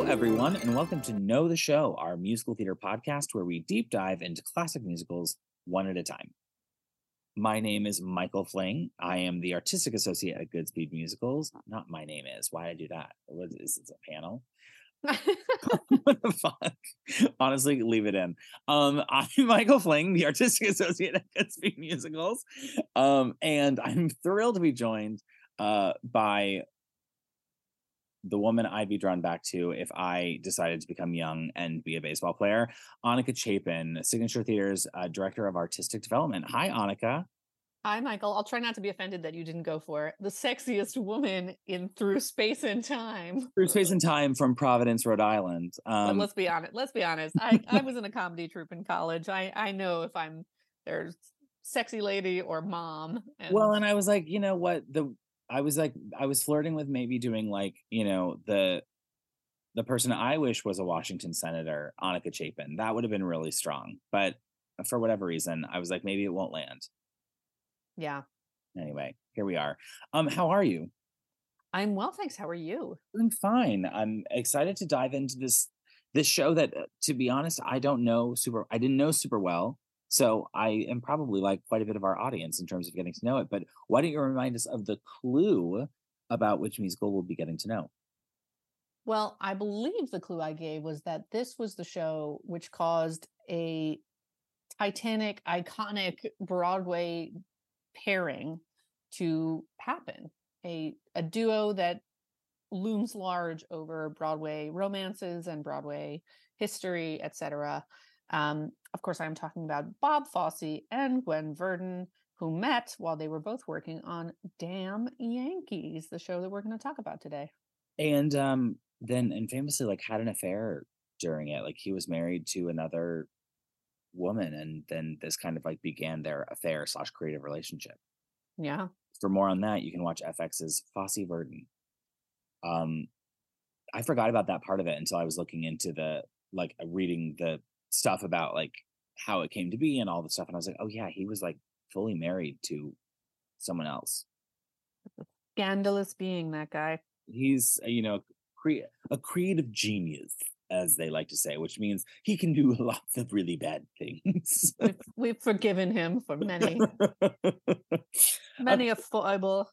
Hello, everyone, and welcome to Know the Show, our musical theater podcast where we deep dive into classic musicals one at a time. My name is Michael Fling. I am the artistic associate at Goodspeed Musicals. Not my name is. Why I do that? What is this a panel? what the fuck? Honestly, leave it in. Um, I'm Michael Fling, the artistic associate at Goodspeed Musicals. Um, and I'm thrilled to be joined uh by the woman I'd be drawn back to if I decided to become young and be a baseball player. Annika Chapin, Signature Theater's uh, Director of Artistic Development. Hi, Annika. Hi, Michael. I'll try not to be offended that you didn't go for. The sexiest woman in Through Space and Time. Through Space and Time from Providence, Rhode Island. Um, but let's be honest. Let's be honest. I, I was in a comedy troupe in college. I, I know if I'm there's sexy lady or mom. And... Well, and I was like, you know what? The I was like, I was flirting with maybe doing like, you know, the the person I wish was a Washington senator, Annika Chapin. That would have been really strong. But for whatever reason, I was like, maybe it won't land. Yeah. Anyway, here we are. Um, how are you? I'm well, thanks. How are you? I'm fine. I'm excited to dive into this this show that, uh, to be honest, I don't know super. I didn't know super well. So I am probably like quite a bit of our audience in terms of getting to know it. But why don't you remind us of the clue about which musical we'll be getting to know? Well, I believe the clue I gave was that this was the show which caused a Titanic iconic Broadway pairing to happen. A a duo that looms large over Broadway romances and Broadway history, etc. Um, of course, I'm talking about Bob Fosse and Gwen Verdon, who met while they were both working on Damn Yankees, the show that we're going to talk about today. And um, then, and famously, like had an affair during it. Like he was married to another woman, and then this kind of like began their affair slash creative relationship. Yeah. For more on that, you can watch FX's Fosse Verdon. Um, I forgot about that part of it until I was looking into the like reading the stuff about like how it came to be and all the stuff. And I was like, oh yeah, he was like fully married to someone else. Scandalous being that guy. He's uh, you know cre- a creative genius, as they like to say, which means he can do lots of really bad things. we've, we've forgiven him for many, many a foible.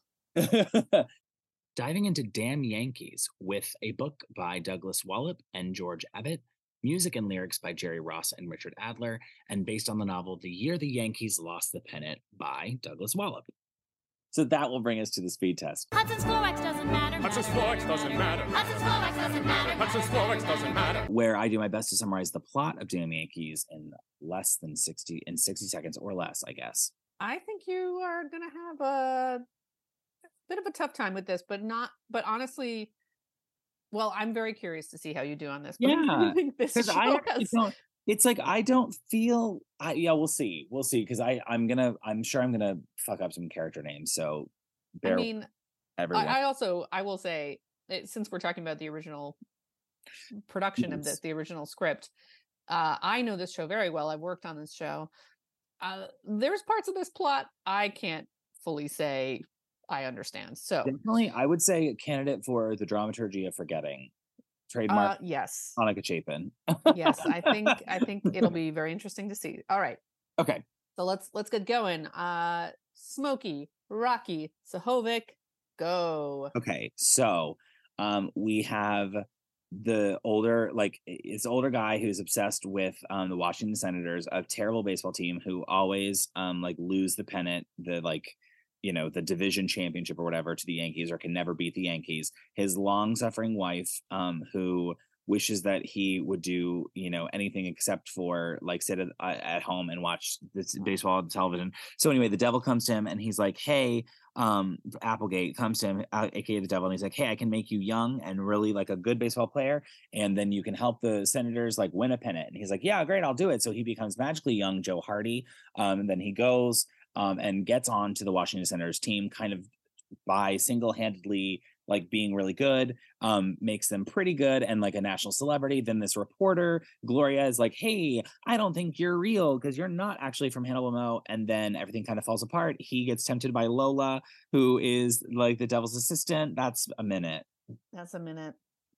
Diving into Damn Yankees with a book by Douglass Wallop and George Abbott music and lyrics by Jerry Ross and Richard Adler, and based on the novel The Year the Yankees Lost the Pennant by Douglass Wallop. So that will bring us to the speed test. Hudson's Florex doesn't matter. Hudson's Florex doesn't matter. Hudson's Florex doesn't matter. Hudson's Florex doesn't matter. Where I do my best to summarize the plot of Damn Yankees in less than 60 in 60 seconds or less, I guess. I think you are going to have a bit of a tough time with this, but not but honestly well, I'm very curious to see how you do on this. Yeah, because I don't. It's like I don't feel. I, yeah, we'll see. We'll see. Because I, I'm gonna. I'm sure I'm gonna fuck up some character names. So, I mean, everyone. I, I also I will say it, since we're talking about the original production yes. of this, the original script. Uh, I know this show very well. I've worked on this show. Uh, there's parts of this plot I can't fully say I understand. So definitely, I would say a candidate for the dramaturgy of forgetting. Trademark. Uh, yes. Annika Chapin. yes, I think I think it'll be very interesting to see. All right. Okay. So let's let's get going. Uh, Smokey, Rocky, Sahovic, go. Okay, so um, we have the older like it's older guy who's obsessed with um the Washington Senators, a terrible baseball team who always um like lose the pennant, the like you know the division championship or whatever to the Yankees or can never beat the Yankees. His long suffering wife, um, who wishes that he would do you know anything except for like sit at, uh, at home and watch this baseball on television. So anyway, the devil comes to him and he's like, "Hey." Um, Applegate comes to him, uh, aka the devil, and he's like, "Hey, I can make you young and really like a good baseball player, and then you can help the Senators like win a pennant." And he's like, "Yeah, great, I'll do it." So he becomes magically young Joe Hardy, um, and then he goes um, and gets on to the Washington Senators team kind of by single-handedly like being really good um makes them pretty good and like a national celebrity. Then this reporter gloria is like hey i don't think you're real because you're not actually from hannibal mo and then everything kind of falls apart. He gets tempted by lola who is like the devil's assistant. That's a minute. That's a minute.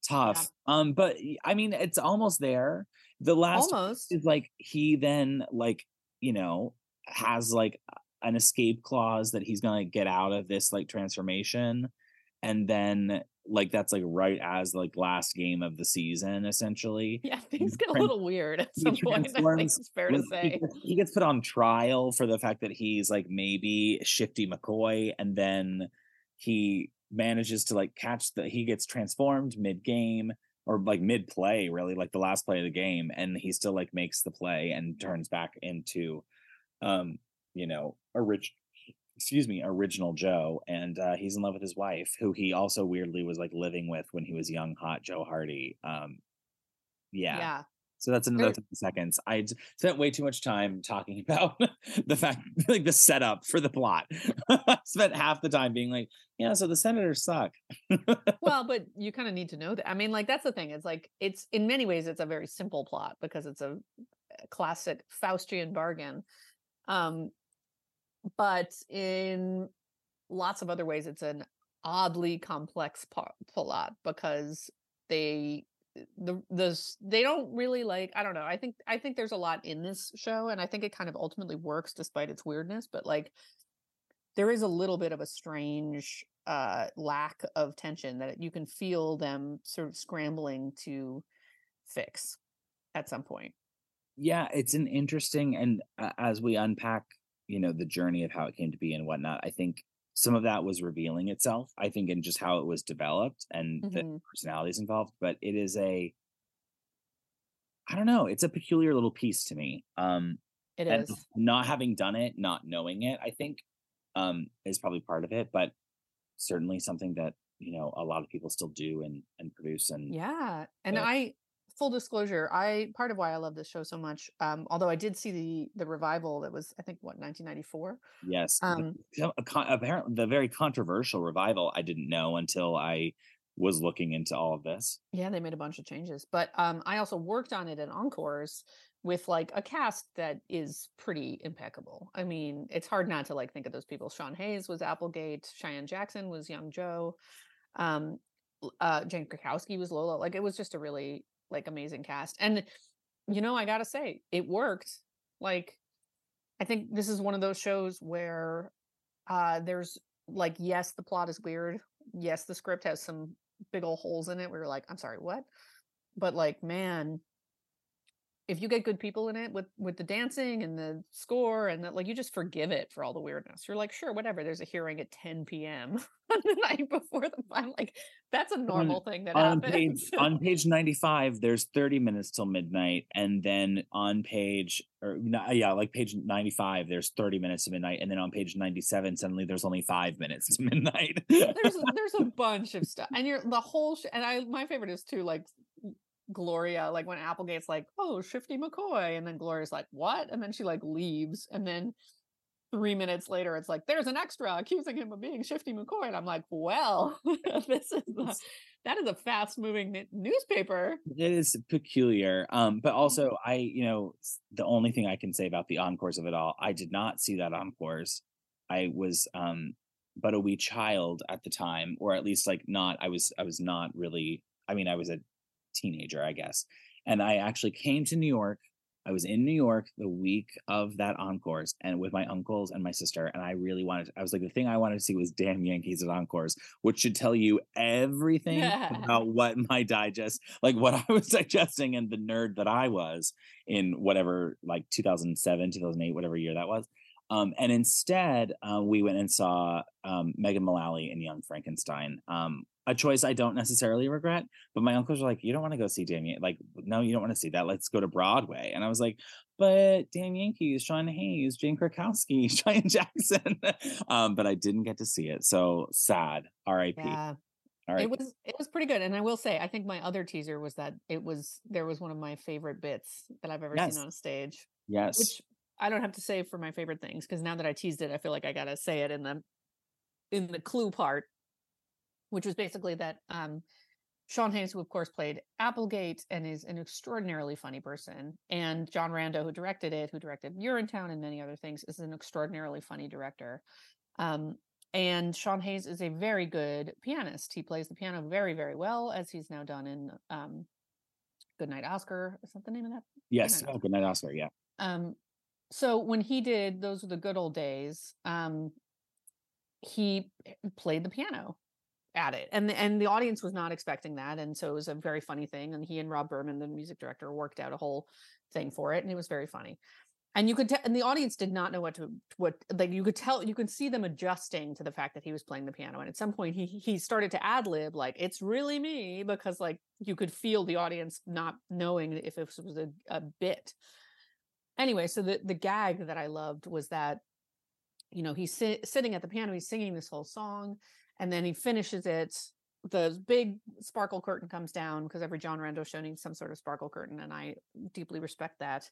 Tough. Um, but I mean, it's almost there. The last almost. is like he then like you know has like an escape clause that he's gonna get out of this like transformation, and then like that's like right as like last game of the season essentially. Yeah things get a little weird at some point i think it's fair to say. he gets, put on trial for the fact that he's like maybe shifty mccoy and then he manages to like catch the he gets transformed mid game or like mid play really like the last play of the game and he still like makes the play and turns back into um you know rich excuse me original joe and uh he's in love with his wife who he also weirdly was like living with when he was young hot joe hardy um yeah, yeah so that's another 30 seconds. I spent way too much time talking about the fact, like the setup for the plot. I spent half the time being like, yeah, so the senators suck. well, but you kind of need to know that. I mean, like, that's the thing. It's like, it's in many ways, it's a very simple plot because it's a classic Faustian bargain. Um, but in lots of other ways, it's an oddly complex plot because they the the they don't really like i don't know i think i think there's a lot in this show and i think it kind of ultimately works despite its weirdness but like there is a little bit of a strange uh lack of tension that you can feel them sort of scrambling to fix at some point. Yeah it's an interesting and uh, as we unpack you know the journey of how it came to be and whatnot i think some of that was revealing itself i think in just how it was developed and mm-hmm. the personalities involved but it is a i don't know it's a peculiar little piece to me um it is not having done it not knowing it i think um is probably part of it but certainly something that you know a lot of people still do and and produce and yeah and i full disclosure, I part of why I love this show so much, um, although I did see the the revival that was I think what 1994. Yes, um, apparently the very controversial revival. I didn't know until I was looking into all of this. Yeah, they made a bunch of changes, but um, I also worked on it at Encores with like a cast that is pretty impeccable. I mean, it's hard not to like think of those people. Sean Hayes was Applegate, Cheyenne Jackson was Young Joe, um, uh, Jane Krakowski was Lola. Like it was just a really like amazing cast. And you know, I got to say, it worked. Like I think this is one of those shows where uh there's like yes, the plot is weird. Yes, the script has some big old holes in it where you're like, I'm sorry, what? But like, man, if you get good people in it with with the dancing and the score and that like you just forgive it for all the weirdness. You're like sure whatever there's a hearing at 10 p.m on the night before the final like that's a mm, normal on, thing that on happens. page on page 95 there's 30 minutes till midnight and then on page or yeah like page 95 there's 30 minutes to midnight and then on page 97 suddenly there's only five minutes to midnight. There's there's a bunch of stuff and you're the whole sh- and i my favorite is too like Gloria, like when Applegate's like, oh, Shifty McCoy. And then Gloria's like, what? And then she like leaves. And then three minutes later, it's like, there's an extra accusing him of being Shifty McCoy. And I'm like, well, this is that is a fast moving newspaper. It is peculiar. Um, but mm-hmm. also I, you know, the only thing I can say about the encores of it all, I did not see that encores. I was um but a wee child at the time, or at least like not, I was I was not really I mean, I was a teenager, I guess. And I actually came to New York. I was in New York the week of that encores and with my uncles and my sister. And I really wanted, to, I was like, the thing I wanted to see was damn Yankees at encores, which should tell you everything about what my digest, like what I was digesting and the nerd that I was in whatever, like 2007, 2008, whatever year that was. Um, and instead, uh, we went and saw um, Megan Mullally in Young Frankenstein, um, a choice I don't necessarily regret. But my uncles were like, "You don't want to go see Damien? Like, no, you don't want to see that. Let's go to Broadway." And I was like, "But Damn Yankees, Sean Hayes, Jane Krakowski, Cheyenne Jackson." um, but I didn't get to see it, so sad. R.I.P. Yeah. It was it was pretty good, and I will say, I think my other teaser was that it was there was one of my favorite bits that I've ever yes. seen on a stage. Yes, which I don't have to say for my favorite things because now that I teased it, I feel like I gotta say it in the in the clue part, which was basically that um, Sean Hayes, who of course played Applegate and is an extraordinarily funny person, and John Rando, who directed it, who directed Urinetown and many other things, is an extraordinarily funny director. Um, and Sean Hayes is a very good pianist. He plays the piano very, very well, as he's now done in um, Goodnight Oscar. Is that the name of that? Yes. Goodnight, oh, Goodnight Oscar. Yeah. Um, so when he did those were the good old days, um, he played the piano at it and and the audience was not expecting that and so it was a very funny thing and he and rob berman the music director worked out a whole thing for it and it was very funny. And you could tell and the audience did not know what to what like you could tell you could see them adjusting to the fact that he was playing the piano and at some point he he started to ad lib like it's really me because like you could feel the audience not knowing if it was a, a bit anyway so the the gag that i loved was that you know he's si- sitting at the piano he's singing this whole song and then he finishes it the big sparkle curtain comes down because every John Rando show needs some sort of sparkle curtain, and I deeply respect that.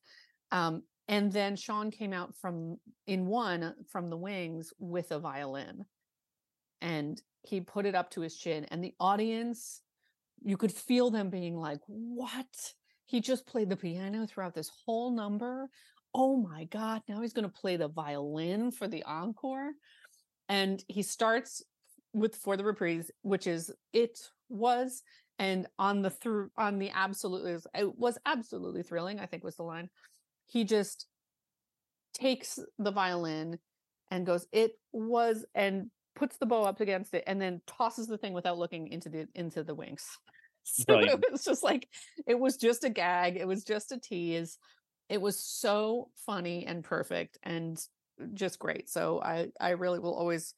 Um, and then Sean came out from in one from the wings with a violin, and he put it up to his chin, and the audience, you could feel them being like, "What? He just played the piano throughout this whole number." Oh my God, now he's going to play the violin for the encore. And he starts with for the reprise, which is it was and on the through on the absolutely it was absolutely thrilling. I think was the line. He just takes the violin and goes, "It was," and puts the bow up against it, and then tosses the thing without looking into the into the wings. So it was just like it was just a gag. It was just a tease. It was so funny and perfect and just great. So I I really will always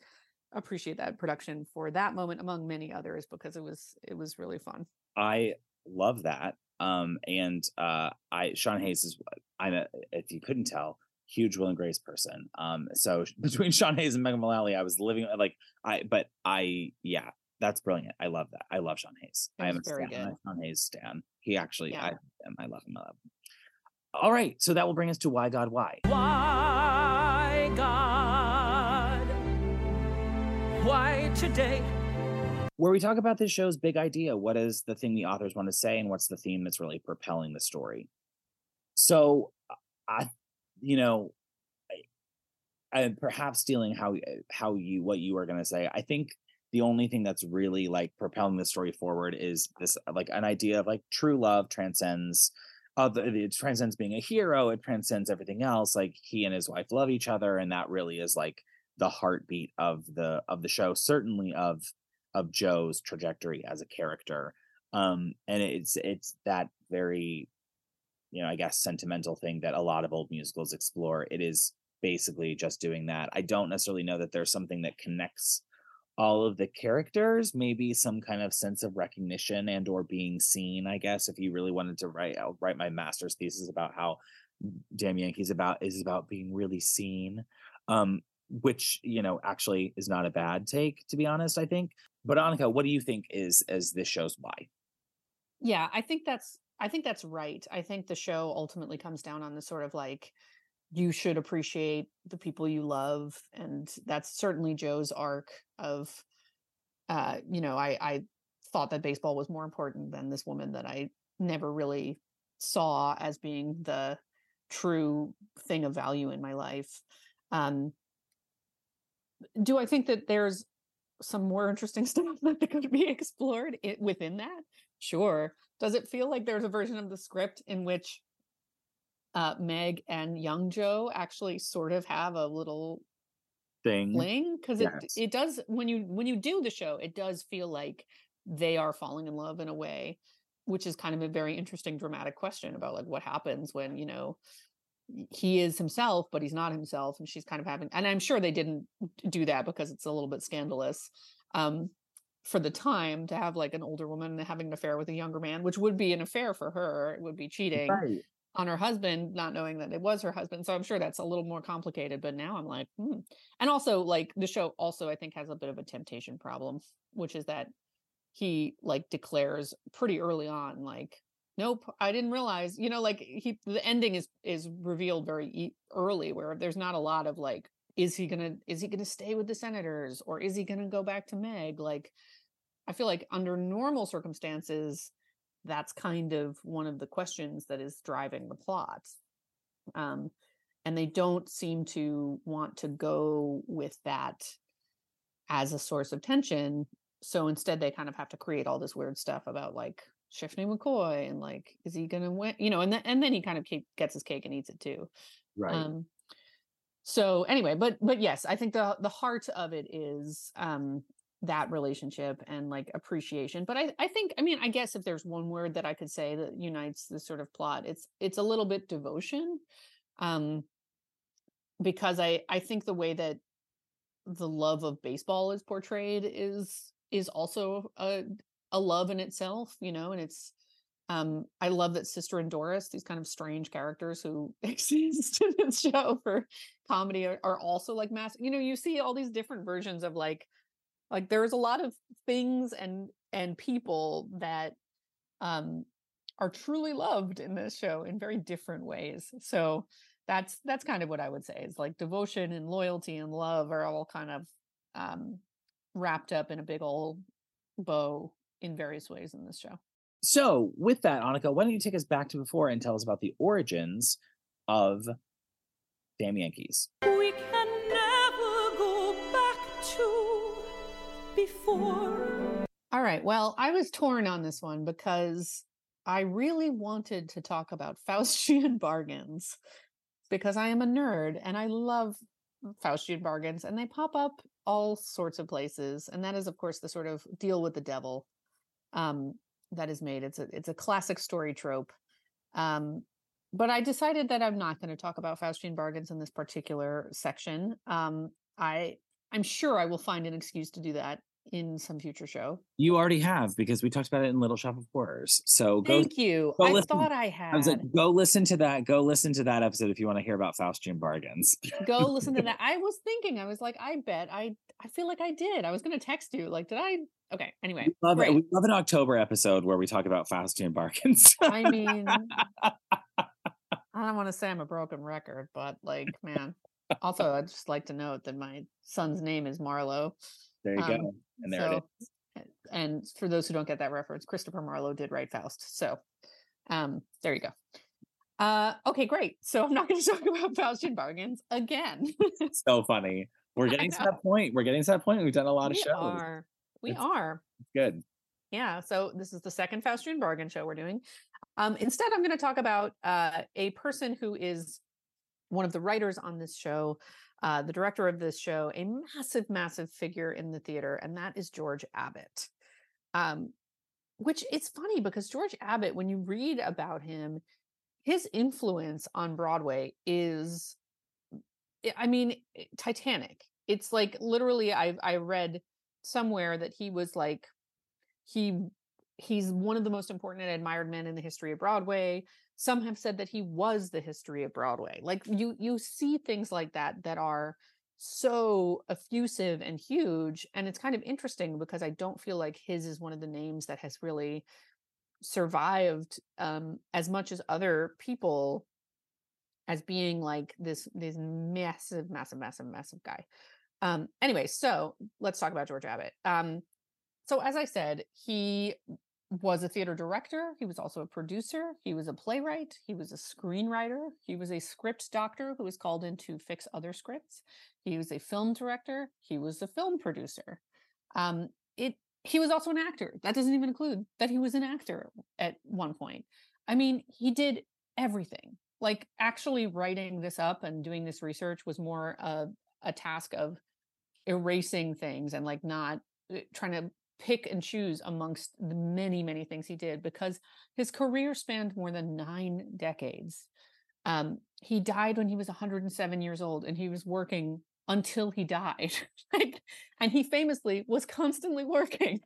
appreciate that production for that moment among many others because it was it was really fun. I love that. Um and uh I Sean Hayes is I'm a, if you couldn't tell huge Will and Grace person. Um so between Sean Hayes and Megan Mullally I was living like I but I yeah that's brilliant. I love that. I love Sean Hayes. I am a very stan, good. Sean Hayes stan. He actually yeah. I am. I love him. I love him. All right, so that will bring us to why God why. Why God why today? Where we talk about this show's big idea. What is the thing the authors want to say, and what's the theme that's really propelling the story? So, I, you know, and perhaps stealing how how you what you are going to say. I think the only thing that's really like propelling the story forward is this like an idea of like true love transcends uh, it transcends being a hero it transcends everything else like he and his wife love each other and that really is like the heartbeat of the of the show certainly of of joe's trajectory as a character um and it's it's that very you know i guess sentimental thing that a lot of old musicals explore. It is basically just doing that. I don't necessarily know that there's something that connects all of the characters maybe some kind of sense of recognition and or being seen i guess if you really wanted to write i'll write my master's thesis about how damn yankees about is about being really seen um which you know actually is not a bad take to be honest i think. But annika what do you think is as this show's why? Yeah i think that's i think that's right. I think the show ultimately comes down on the sort of like you should appreciate the people you love and that's certainly joe's arc of uh you know i i thought that baseball was more important than this woman that i never really saw as being the true thing of value in my life um do I think that there's some more interesting stuff that could be explored within that? Sure. Does it feel like there's a version of the script in which uh, Meg and young Joe actually sort of have a little thing fling? Because yes. it it does when you when you do the show, it does feel like they are falling in love in a way, which is kind of a very interesting dramatic question about like what happens when you know he is himself, but he's not himself. And she's kind of having, and I'm sure they didn't do that because it's a little bit scandalous um, for the time to have like an older woman having an affair with a younger man, which would be an affair for her. It would be cheating right. On her husband, not knowing that it was her husband. So I'm sure that's a little more complicated. But now I'm like, hmm. and also like the show also I think has a bit of a temptation problem, which is that he like declares pretty early on like nope i didn't realize you know like he the ending is is revealed very early where there's not a lot of like is he gonna is he gonna stay with the senators or is he gonna go back to meg like i feel like under normal circumstances that's kind of one of the questions that is driving the plot um and they don't seem to want to go with that as a source of tension. So instead, they kind of have to create all this weird stuff about like Shifty McCoy and like, is he going to win? You know, and then and then he kind of gets his cake and eats it too. Right. Um, so anyway, but but yes, I think the the heart of it is um that relationship and like appreciation but i i think i mean i guess if there's one word that i could say that unites this sort of plot it's it's a little bit devotion um because i i think the way that the love of baseball is portrayed is is also a a love in itself you know and it's um i love that sister and doris these kind of strange characters who exist in this show for comedy are, are also like mass you know you see all these different versions of like like there's a lot of things and and people that um are truly loved in this show in very different ways. So that's that's kind of what i would say is like devotion and loyalty and love are all kind of um wrapped up in a big old bow in various ways in this show. So with that annika why don't you take us back to before and tell us about the origins of damn yankees we can before. All right. Well, I was torn on this one because I really wanted to talk about Faustian bargains because I am a nerd and I love Faustian bargains and they pop up all sorts of places. And that is, of course, the sort of deal with the devil um, that is made. It's a it's a classic story trope. Um, but I decided that I'm not going to talk about Faustian bargains in this particular section. Um, I I'm sure I will find an excuse to do that in some future show. You already have because we talked about it in Little Shop of Horrors. So go, thank you. Go I listen. thought I had. I was like, go listen to that. Go listen to that episode if you want to hear about Faustian bargains. go listen to that. I was thinking, I was like, I bet I. I feel like I did. I was going to text you. Like, did I? Okay. Anyway, we love it. We love an October episode where we talk about Faustian bargains. I mean, I don't want to say I'm a broken record, but like, man. Also, I'd just like to note that my son's name is Marlowe. There you um, go. And there so, it is. And for those who don't get that reference, Christopher Marlowe did write Faust. So um, there you go. Uh, okay, great. So I'm not going to talk about Faustian bargains again. so funny. We're getting to that point. We're getting to that point. We've done a lot of we shows. Are. We it's, are. good. Yeah. So this is the second Faustian bargain show we're doing. Um, instead, I'm going to talk about uh, a person who is one of the writers on this show, uh, the director of this show, a massive, massive figure in the theater, and that is George Abbott. Um, which it's funny because George Abbott, when you read about him, his influence on Broadway is, I mean, eh, Titanic. It's like literally, I I read somewhere that he was like, he he's one of the most important and admired men in the history of Broadway some have said that he was the history of broadway like you you see things like that that are so effusive and huge and it's kind of interesting because i don't feel like his is one of the names that has really survived um as much as other people as being like this this massive massive massive massive guy. Um anyway so let's talk about george abbott. Um so as i said he was a theater director. He was also a producer. He was a playwright. He was a screenwriter. He was a script doctor who was called in to fix other scripts. He was a film director. He was a film producer. Um, it. He was also an actor. That doesn't even include that he was an actor at one point. I mean, he did everything. Like actually writing this up and doing this research was more a, a task of erasing things and like not eh, trying to pick and choose amongst the many, many things he did because his career spanned more than nine decades. Um, he died when he was 107 years old and he was working until he died. like, and he famously was constantly working.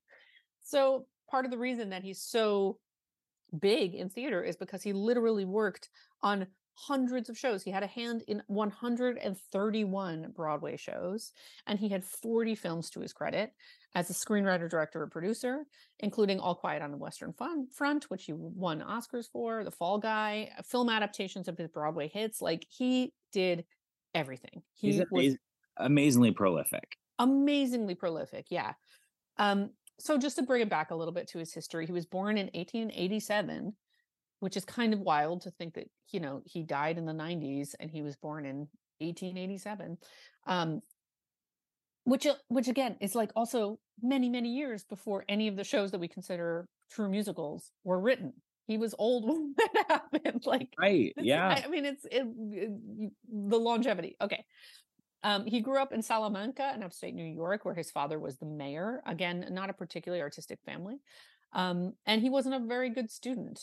So part of the reason that he's so big in theater is because he literally worked on hundreds of shows. He had a hand in 131 Broadway shows, and he had 40 films to his credit as a screenwriter, director, and producer, including All Quiet on the Western Front, which he won Oscars for, The Fall Guy, uh, film adaptations of his Broadway hits. Like he did everything. He He's was amazingly prolific. Amazingly prolific, yeah. Um, so just to bring it back a little bit to his history, he was born in 1887 which is kind of wild to think that you know he died in the 90s and he was born in 1887 um, which uh, which again is like also many many years before any of the shows that we consider true musicals were written he was old when that happened like right yeah I, I mean it's it, it, the longevity okay um, he grew up in Salamanca in upstate New York, where his father was the mayor. Again, not a particularly artistic family. Um, and he wasn't a very good student.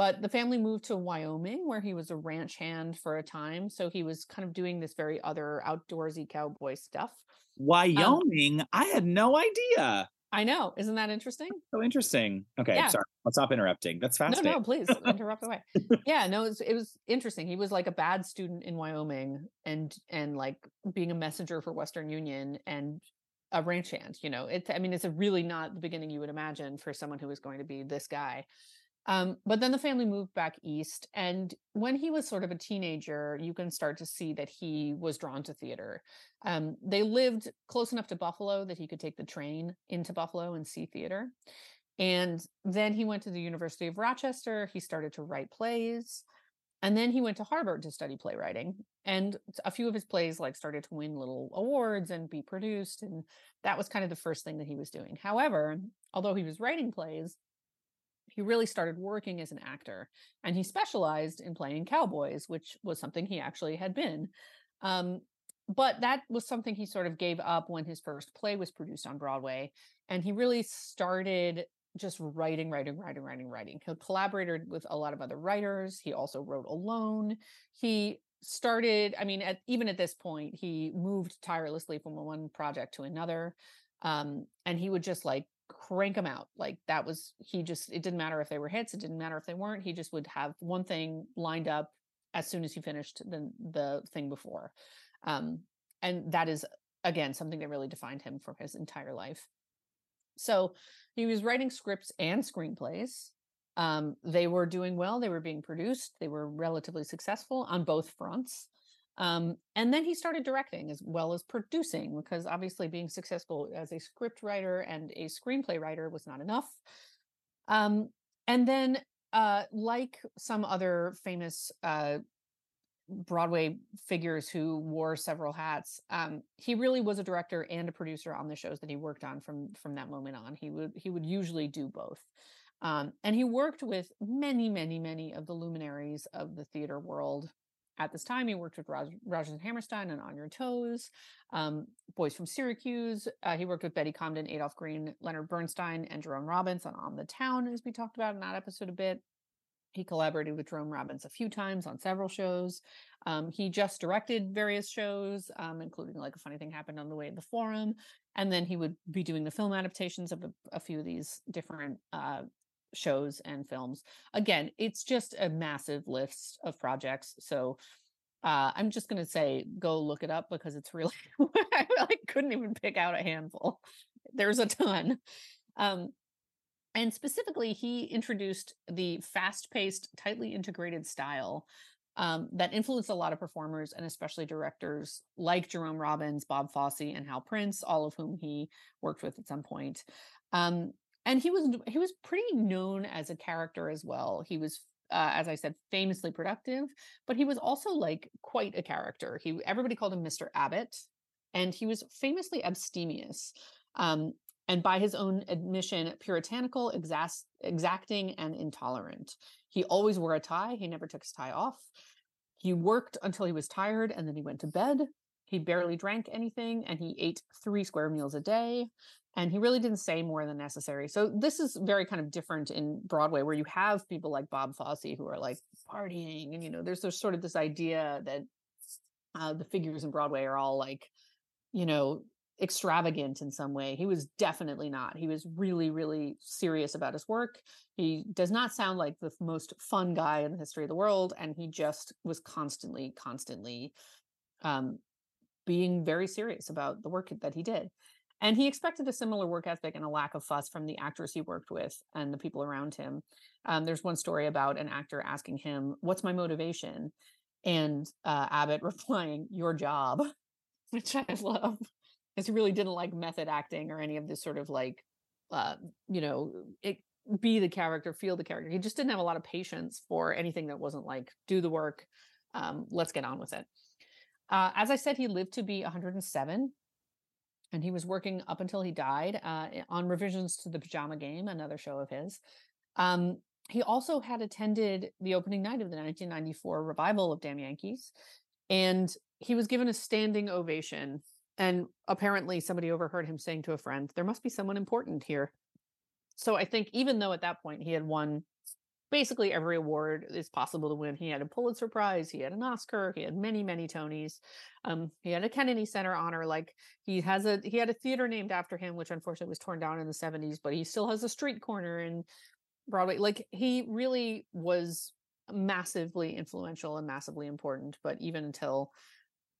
But the family moved to Wyoming, where he was a ranch hand for a time. So he was kind of doing this very other outdoorsy cowboy stuff. Um Wyoming? Um, I had no idea. I know. Isn't that interesting? So interesting. Okay, yeah. sorry. I'll stop interrupting. That's fascinating. No, no, please interrupt away. yeah, no, it was, it was interesting. He was like a bad student in Wyoming and and like being a messenger for Western Union and a ranch hand, you know. It's I mean, it's a really not the beginning you would imagine for someone who was going to be this guy. Um, but then the family moved back east. And when he was sort of a teenager, you can start to see that he was drawn to theater. Um, they lived close enough to Buffalo that he could take the train into Buffalo and see theater. And then he went to the University of Rochester. He started to write plays. And then he went to Harvard to study playwriting. And a few of his plays like started to win little awards and be produced. And that was kind of the first thing that he was doing. However, although he was writing plays, he really started working as an actor and he specialized in playing cowboys, which was something he actually had been. Um, but that was something he sort of gave up when his first play was produced on Broadway. And he really started just writing, writing, writing, writing, writing. He collaborated with a lot of other writers. He also wrote alone. He started, I mean, at, even at this point, he moved tirelessly from one project to another. Um, and he would just like crank them out. Like that was he just it didn't matter if they were hits, it didn't matter if they weren't. He just would have one thing lined up as soon as he finished the the thing before. Um and that is again something that really defined him for his entire life. So he was writing scripts and screenplays. Um, they were doing well, they were being produced, they were relatively successful on both fronts. Um, and then he started directing as well as producing because obviously being successful as a script writer and a screenplay writer was not enough. Um, and then, uh, like some other famous uh, Broadway figures who wore several hats, um, he really was a director and a producer on the shows that he worked on from from that moment on. He would he would usually do both. Um, and he worked with many, many, many of the luminaries of the theater world at this time, he worked with Rodgers and Hammerstein and On Your Toes, um, Boys from Syracuse. Uh, he worked with Betty Comden, Adolph Green, Leonard Bernstein, and Jerome Robbins on On the Town, as we talked about in that episode a bit. He collaborated with Jerome Robbins a few times on several shows. Um, he just directed various shows, um, including like a funny thing happened on the way to the forum. And then he would be doing the film adaptations of a, a few of these different uh, shows and films. Again, it's just a massive list of projects. So uh, I'm just going to say go look it up because it's really, I like, couldn't even pick out a handful. There's a ton. Um, and specifically, he introduced the fast paced, tightly integrated style um, that influenced a lot of performers and especially directors like Jerome Robbins, Bob Fosse, and Hal Prince, all of whom he worked with at some point. Um, and he was he was pretty known as a character as well. He was uh, as I said, famously productive, but he was also like quite a character. He everybody called him Mr. Abbott, and he was famously abstemious. Um, and by his own admission, puritanical, exas- exacting, and intolerant. He always wore a tie. He never took his tie off. He worked until he was tired and then he went to bed. He barely drank anything and he ate three square meals a day and he really didn't say more than necessary. So this is very kind of different in Broadway, where you have people like Bob Fosse who are like partying, and you know, there's there's sort of this idea that uh, the figures in Broadway are all like, you know, extravagant in some way. He was definitely not. He was really, really serious about his work. He does not sound like the most fun guy in the history of the world, and he just was constantly, constantly um, being very serious about the work that he did. And he expected a similar work ethic and a lack of fuss from the actors he worked with and the people around him. Um, there's one story about an actor asking him, What's my motivation? And uh, Abbott replying, Your job, which I love, because he really didn't like method acting or any of this sort of like, uh, you know, it, be the character, feel the character. He just didn't have a lot of patience for anything that wasn't like, do the work, um, let's get on with it. Uh, as I said, he lived to be 107 and he was working up until he died uh, on revisions to the Pajama Game, another show of his. Um, he also had attended the opening night of the 1994 revival of Damn Yankees, and he was given a standing ovation. And apparently, somebody overheard him saying to a friend, There must be someone important here. So I think even though at that point he had won basically every award is possible to win. He had a Pulitzer Prize, he had an Oscar, he had many, many Tonys. Um, he had a Kennedy Center honor. Like he has a he had a theater named after him, which unfortunately was torn down in the 70s, but he still has a street corner in Broadway. Like he really was massively influential and massively important. But even until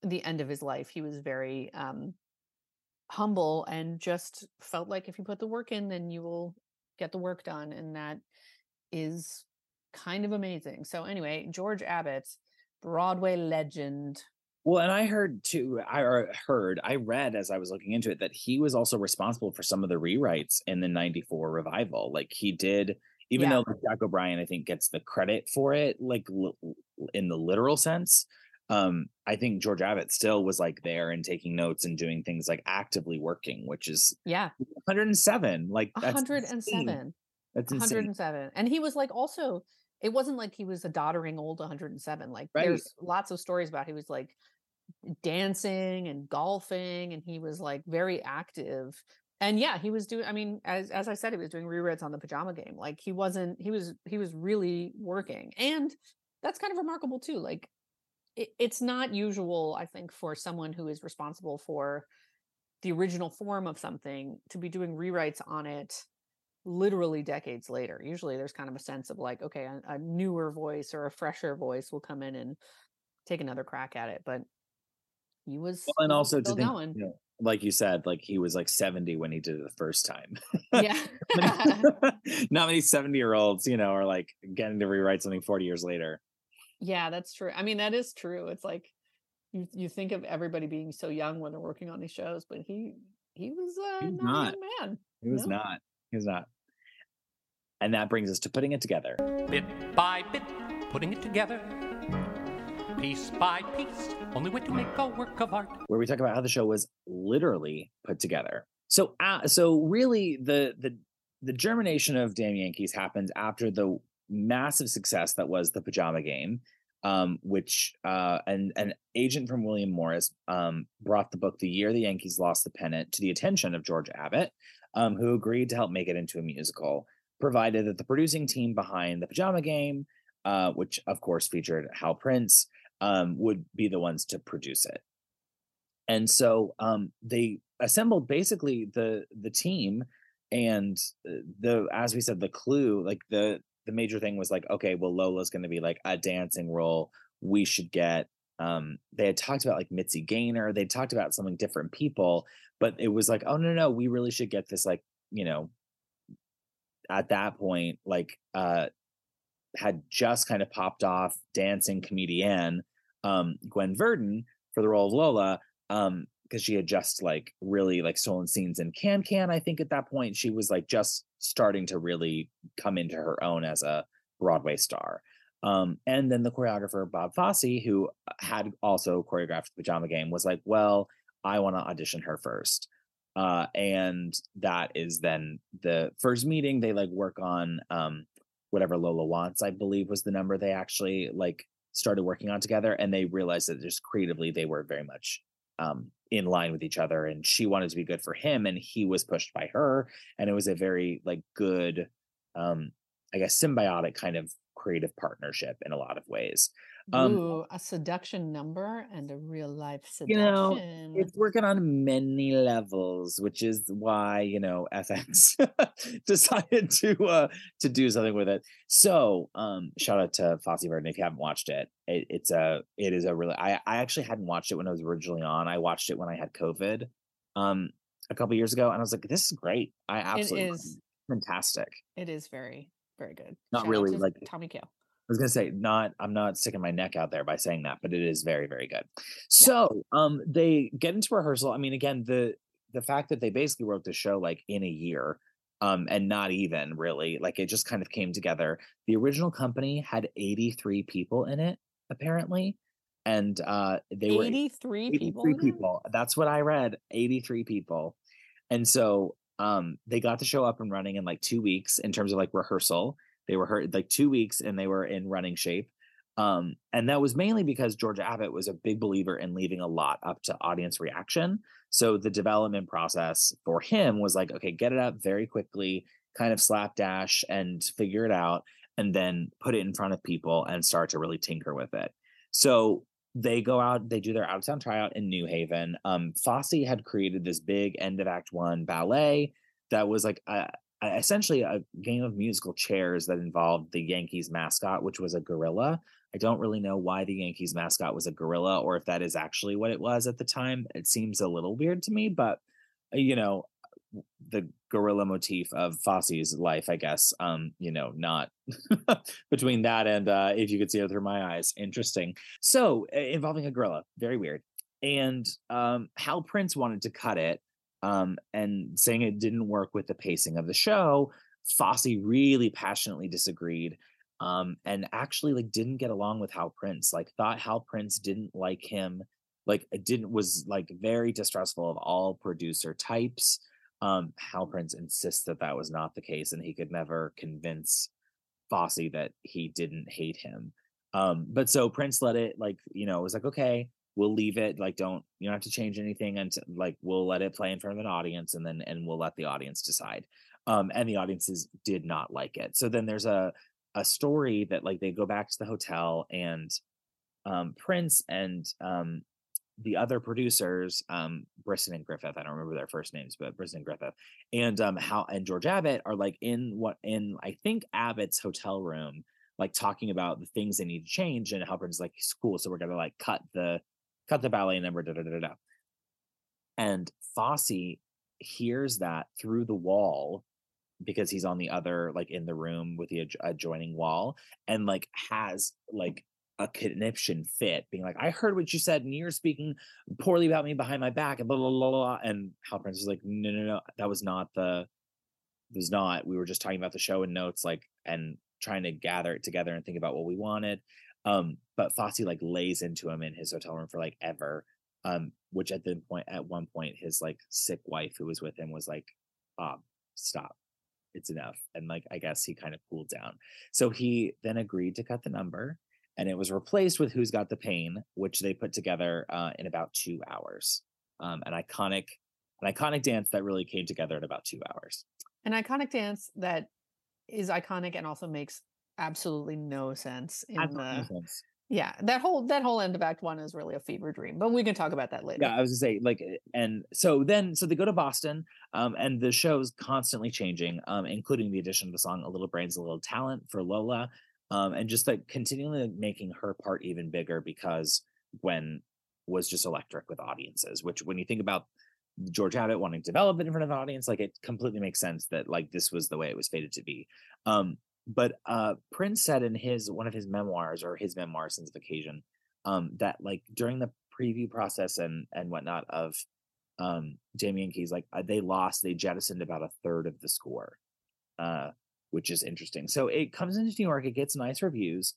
the end of his life, he was very um humble and just felt like if you put the work in, then you will get the work done. And that is kind of amazing. So anyway, George Abbott, Broadway legend. Well, and I heard too, I heard, I read as I was looking into it that he was also responsible for some of the rewrites in the 94 revival. Like he did, even yeah. though Jack O'Brien, I think, gets the credit for it, like in the literal sense. Um, I think George Abbott still was like there and taking notes and doing things like actively working, which is yeah, 107. Like that's 107. Insane. 107. And he was like also it wasn't like he was a doddering old 107. Like right. there's lots of stories about he was like dancing and golfing and he was like very active. And yeah, he was doing I mean as as I said he was doing rewrites on the pajama game. Like he wasn't he was he was really working. And that's kind of remarkable too. Like it, it's not usual I think for someone who is responsible for the original form of something to be doing rewrites on it literally decades later. Usually there's kind of a sense of like, okay, a, a, newer voice or a fresher voice will come in and take another crack at it. But he was well, and also to think, you know, like you said, like he was like 70 when he did it the first time. Yeah. Not many 70 year olds, you know, are like getting to rewrite something 40 years later. Yeah, that's true. I mean, that is true. It's like you you think of everybody being so young when they're working on these shows, but he he was uh, not, not, a man. He was no? not. He's not. And that brings us to putting it together. Bit by bit, putting it together. Piece by piece, only way to make a work of art. Where we talk about how the show was literally put together. So, uh, so really, the the the germination of Damn Yankees happened after the massive success that was the Pajama Game, um, which uh, an an agent from William Morris um, brought the book "The Year the Yankees Lost the Pennant" to the attention of George Abbott, um, who agreed to help make it into a musical, provided that the producing team behind the Pajama Game, uh, which of course featured Hal Prince, um, would be the ones to produce it. And so um, they assembled basically the the team, and uh, the as we said, the clue, like the the major thing was like, okay, well, Lola's going to be like a dancing role. We should get um, they had talked about like Mitzi Gaynor. They talked about something different people, but it was like, oh no, no, we really should get this like, you know, at that point, like uh had just kind of popped off dancing comedian um Gwen Verdon for the role of Lola. Um, because she had just like really like stolen scenes in Can Can. I think at that point she was like just starting to really come into her own as a Broadway star. Um, and then the choreographer Bob Fosse, who uh, had also choreographed the Pajama Game, was like, "Well, I want to audition her first. Uh, and that is then the first meeting. They like work on um, whatever Lola wants. I believe was the number they actually like started working on together, and they realized that just creatively they were very much um, in line with each other. And she wanted to be good for him, and he was pushed by her, and it was a very like good, um, I guess, symbiotic kind of creative partnership in a lot of ways. Um, Ooh, a seduction number and a real life seduction. You know, it's working on many levels, which is why you know FX decided to uh to do something with it. So, um, shout out to Fosse Verdon if you haven't watched it. it. It's a it is a really I I actually hadn't watched it when I was originally on. I watched it when I had COVID, um, a couple years ago, and I was like, this is great. I absolutely it is fantastic. It is very very good. Not Shout really like Tommy Kail. I was gonna say not I'm not sticking my neck out there by saying that, but it is very, very good. So yeah. um they get into rehearsal. I mean, again, the the fact that they basically wrote the show like in a year, um, and not even really, like it just kind of came together. The original company had 83 people in it, apparently. and uh, they were 83 people. 83 in it? people. That's what I read. 83 people. And so um they got the show up and running in like two weeks in terms of like rehearsal. They were hurt like two weeks and they were in running shape. Um, and that was mainly because George Abbott was a big believer in leaving a lot up to audience reaction. So the development process for him was like, okay, get it up very quickly, kind of slapdash and figure it out, and then put it in front of people and start to really tinker with it. So they go out, they do their out of town tryout in New Haven. Um, Fosse had created this big end of Act One ballet that was like a, a- essentially a game of musical chairs that involved the Yankees mascot, which was a gorilla. I don't really know why the Yankees mascot was a gorilla or if that is actually what it was at the time. It seems a little weird to me, but uh, you know, the gorilla motif of Fosse's life, I guess. Um, you know, not between that and uh, if you could see it through my eyes, interesting. So uh, involving a gorilla, very weird. And um, Hal Prince wanted to cut it, um, and saying it didn't work with the pacing of the show. Fosse really passionately disagreed, um, and actually like didn't get along with Hal Prince. Like thought Hal Prince didn't like him. Like didn't was like very distrustful of all producer types um Hal Prince insists that that was not the case and he could never convince Fosse that he didn't hate him. Um but so Prince let it like you know it was like okay we'll leave it like don't you don't have to change anything and like we'll let it play in front of an audience and then and we'll let the audience decide. Um and the audiences did not like it. So then there's a a story that like they go back to the hotel and um Prince and um the other producers, um, Brisson and Griffith, I don't remember their first names, but Brisson and Griffith, and um, Hal and George Abbott are like in what in I think Abbott's hotel room, like talking about the things they need to change, and Hal Prince's like, cool, so we're gonna like cut the cut the ballet number, da da da da. And Fosse hears that through the wall because he's on the other like in the room with the adj- adjoining wall and like has like a conniption fit being like i heard what you said and you're speaking poorly about me behind my back and blah blah blah, blah. and hal prince was like no no no that was not the was not we were just talking about the show and notes like and trying to gather it together and think about what we wanted um but Fosse like lays into him in his hotel room for like ever um which at the point at one point his like sick wife who was with him was like um stop it's enough and like i guess he kind of cooled down so he then agreed to cut the number and it was replaced with who's got the pain which they put together uh, in about two hours. Um, an iconic an iconic dance that really came together in about two hours. An iconic dance that is iconic and also makes absolutely no sense in Absolutely the sense. yeah that whole that whole end of act one is really a fever dream but we can talk about that later. Yeah i was gonna say like eh, and so then so they go to boston um and the show's constantly changing um including the addition of the song a little brains a little talent for lola um and just like continually making her part even bigger because gwen was just electric with audiences which when you think about george abbott wanting to develop it in front of an audience like it completely makes sense that like this was the way it was fated to be. Um but uh prince said in his one of his memoirs or his memoir Sense of Occasion um that like during the preview process and and whatnot of um Damn Yankees like uh, they lost they jettisoned about a third of the score. Uh which is interesting. So it comes into New York it gets nice reviews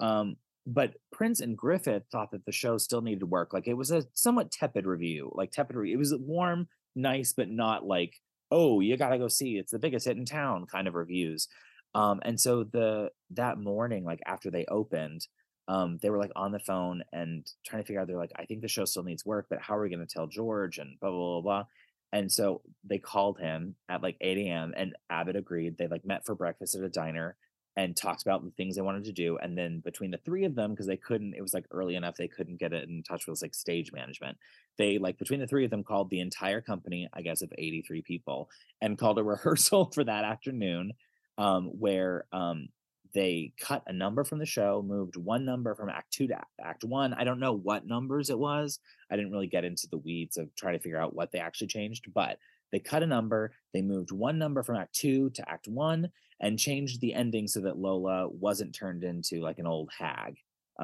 um but Prince and Griffith thought that the show still needed work like it was a somewhat tepid review like tepid re- it was warm nice but not like oh you got to go see it's the biggest hit in town kind of reviews um and so the that morning like after they opened um they were like on the phone and trying to figure out they're like i think the show still needs work but how are we going to tell george and blah blah blah blah and so they called him at like 8 a.m and abbott agreed they like met for breakfast at a diner and talked about the things they wanted to do and then between the three of them because they couldn't it was like early enough they couldn't get it in touch with like stage management they like between the three of them called the entire company i guess of 83 people and called a rehearsal for that afternoon um, where um, they cut a number from the show, moved one number from Act Two to Act- One. I don't know what numbers it was. I didn't really get into the weeds of trying to figure out what they actually changed, but they cut a number. They moved one number from Act Two to Act One and changed the ending so that Lola wasn't turned into like an old hag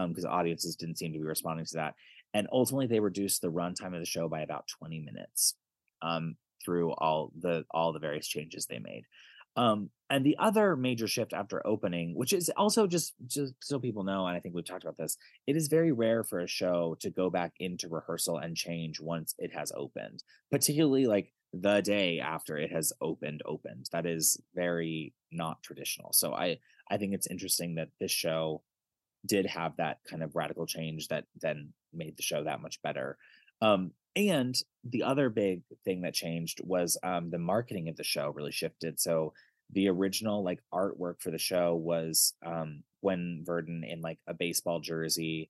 because audiences didn't seem to be responding to that. And ultimately, they reduced the runtime of the show by about 20 minutes um, through all the all the various changes they made. Um, and the other major shift after opening, which is also just just so people know, and I think we've talked about this, it is very rare for a show to go back into rehearsal and change once it has opened, particularly like the day after it has opened opened. That is very not traditional. So I I think it's interesting that this show did have that kind of radical change that then made the show that much better. Um, and the other big thing that changed was um, the marketing of the show really shifted. So the original like artwork for the show was um, Gwen Verdon in like a baseball jersey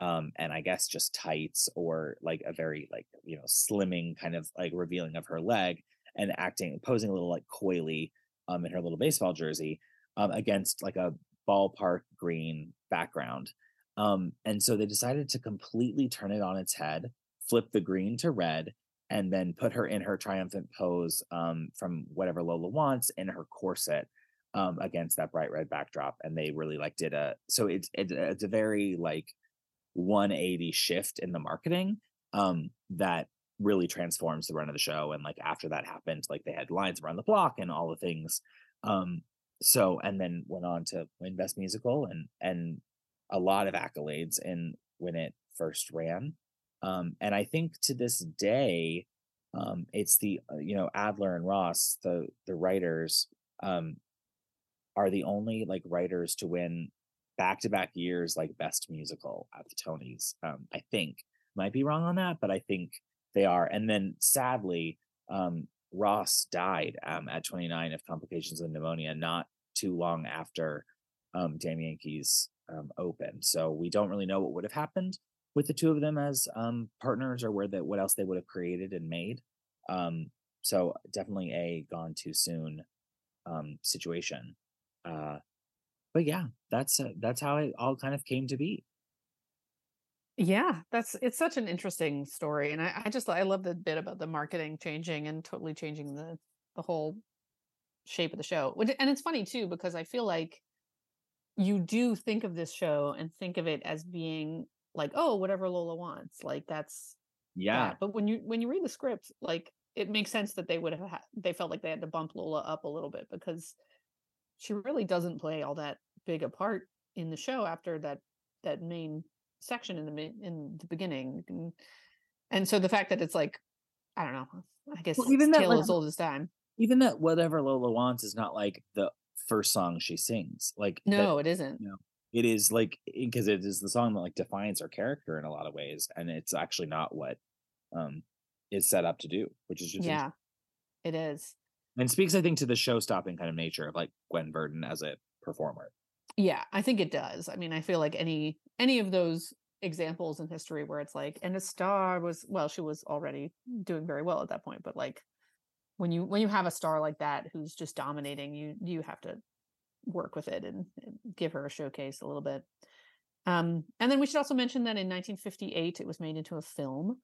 um, and I guess just tights or like a very like you know slimming kind of like revealing of her leg and acting posing a little like coyly um, in her little baseball jersey um, against like a ballpark green background. Um, and so they decided to completely turn it on its head, flip the green to red, and then put her in her triumphant pose um, from whatever Lola wants in her corset um, against that bright red backdrop. And they really like did a so it's it, it's a very like 180 shift in the marketing um, that really transforms the run of the show. And like after that happened, like they had lines around the block and all the things. Um, so and then went on to win Best Musical and and a lot of accolades in when it first ran. Um, and I think to this day, um, it's the uh, you know Adler and Ross, the the writers, um, are the only like writers to win back to back years like best musical at the Tonys. Um, I think might be wrong on that, but I think they are. And then sadly, um, Ross died um, at 29 of complications of pneumonia, not too long after um, Damn Yankees um, opened. So we don't really know what would have happened with the two of them as um, partners or where that what else they would have created and made. Um, so definitely a gone too soon um, situation. Uh, but yeah, that's uh, that's how it all kind of came to be. Yeah, that's it's such an interesting story, and I, I just I love the bit about the marketing changing and totally changing the the whole shape of the show. And it's funny too because I feel like you do think of this show and think of it as being like, oh, whatever Lola wants, like that's Yeah, that. But when you when you read the script, like it makes sense that they would have had, they felt like they had to bump Lola up a little bit because she really doesn't play all that big a part in the show after that that main section in the in the beginning and, and so the fact that it's like i don't know i guess Well, even that, tale like, as old as time even that whatever Lola wants is not like the first song she sings. Like that- no it isn't you know, it is like because it is the song that like defines her character in a lot of ways, and it's actually not what um is set up to do, which is just yeah it is. And speaks, I think, to the show stopping kind of nature of like Gwen Verdon as a performer. yeah i think it does. I mean i feel like any any of those examples in history where it's like and a star was well she was already doing very well at that point but like when you when you have a star like that who's just dominating you you have to work with it and, give her a showcase a little bit um and then we should also mention that in 1958 it was made into a film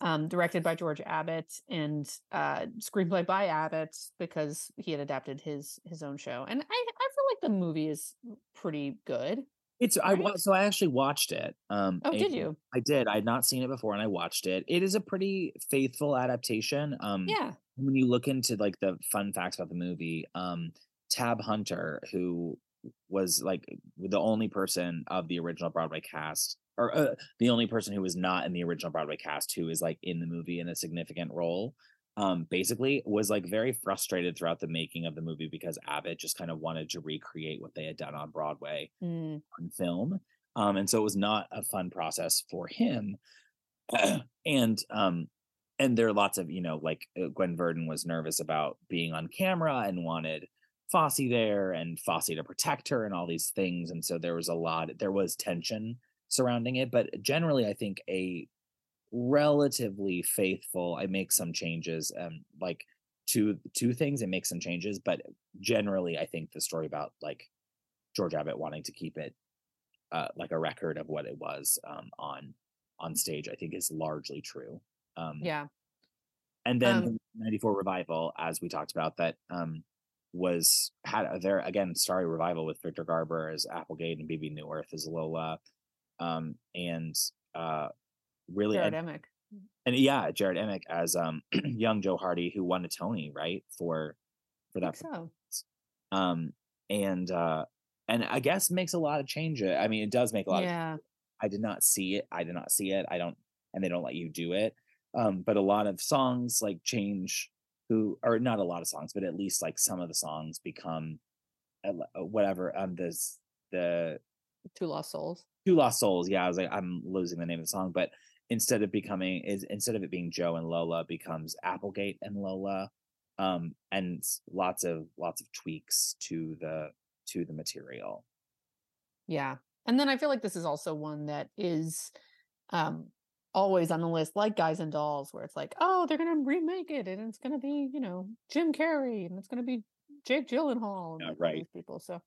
um directed by george abbott and uh screenplay by abbott because he had adapted his his own show and i i feel like the movie is pretty good It's I Right? wa- so I actually watched it. Um, oh did you I did. I had not seen it before, and I watched it. It is a pretty faithful adaptation. Um, yeah when you look into like the fun facts about the movie, um, Tab Hunter, who was like the only person of the original Broadway cast, or uh, the only person who was not in the original Broadway cast who is like in the movie in a significant role, um, basically was like very frustrated throughout the making of the movie because Abbott just kind of wanted to recreate what they had done on Broadway Mm, on film. Um, and so it was not a fun process for him. and um, and there are lots of you know like uh, Gwen Verdon was nervous about being on camera and wanted Fosse there and Fosse to protect her and all these things. And so there was a lot. There was tension surrounding it, but generally, I think a relatively faithful. I make some changes, um, like two two things. and make some changes, but generally, I think the story about like George Abbott wanting to keep it uh, like a record of what it was um, on on stage, I think is largely true. Um, yeah and then Um, the 94 revival, as we talked about, that um, was had a there again starry revival with Victor Garber as Applegate and Bebe Neuwirth as Lola, um, and uh, really jared and, emick and yeah, Jarrod Emick as um, young Joe Hardy, who won a Tony right for for that so um and uh and i guess makes a lot of change i mean it does make a lot of Yeah. I did not see it. I did not see it. I don't, and they don't let you do it. Um, but a lot of songs like change who, or not a lot of songs, but at least like some of the songs become whatever. Um, this the Two Lost Souls. Two Lost Souls. Yeah, I was like, I'm losing the name of the song, but instead of becoming is instead of it being Joe and Lola, becomes Applegate and Lola. Um, and lots of lots of tweaks to the to the material. Yeah. And then I feel like this is also one that is um always on the list, like Guys and Dolls, where it's like, oh, they're gonna remake it and it's gonna be, you know, Jim Carrey and it's gonna be Jake Gyllenhaal and Yeah, right. these people. So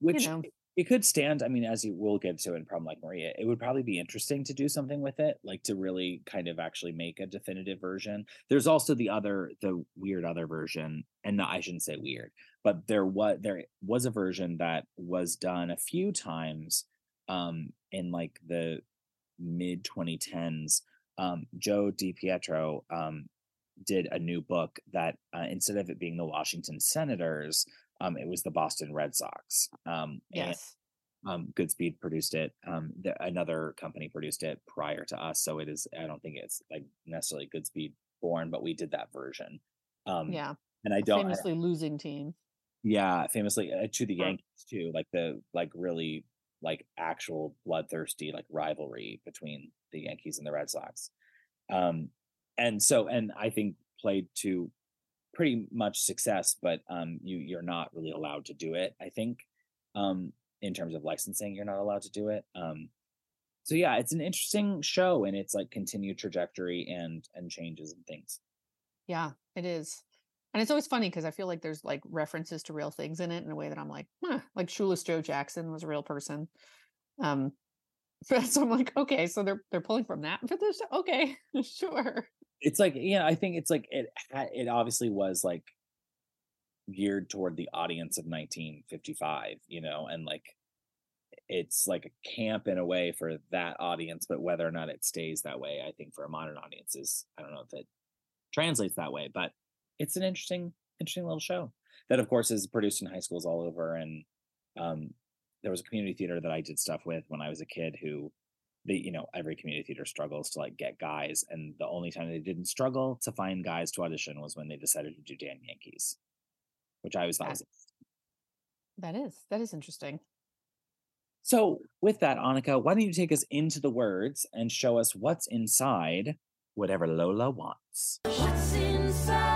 which you know. it- could stand. I mean, as you will get to in Problem Like Maria, it would probably be interesting to do something with it, like to really kind of actually make a definitive version. There's also the other, the weird other version, and no, I shouldn't say weird, but there was there was a version that was done a few times um in like the mid 2010s. Um, Joe DiPietro um did a new book that uh, instead of it being the Washington Senators, um, it was the Boston Red Sox. Um, yes. and um, Goodspeed produced it. Um, the, another company produced it prior to us, so it is. I don't think it's like necessarily Goodspeed born, but we did that version. Um, yeah. and I don't. I- famously losing team. yeah, famously uh, to the Yankees too, like the like really like actual bloodthirsty like rivalry between the Yankees and the Red Sox. Um and so and I think played to pretty much success, but um you you're not really allowed to do it, I think. Um in terms of licensing, you're not allowed to do it. Um so yeah, it's an interesting show and it's like continued trajectory and and changes and things. Yeah, it is. And it's always funny because I feel like there's like references to real things in it in a way that I'm like, huh, like Shoeless Joe Jackson was a real person. Um, so I'm like, okay, so they're they're pulling from that for this. Okay, sure. it's like yeah i think it's like it it obviously was like geared toward the audience of 1955 you know and like it's like a camp in a way for that audience but whether or not it stays that way i think for a modern audience is i don't know if it translates that way but it's an interesting interesting little show that of course is produced in high schools all over and um there was a community theater that i did stuff with when i was a kid who they you know every community theater struggles to like get guys and the only time they didn't struggle to find guys to audition was when they decided to do Damn Yankees which i always thought was That is that is interesting. so with that annika why don't you take us into the words and show us what's inside whatever lola wants What's inside?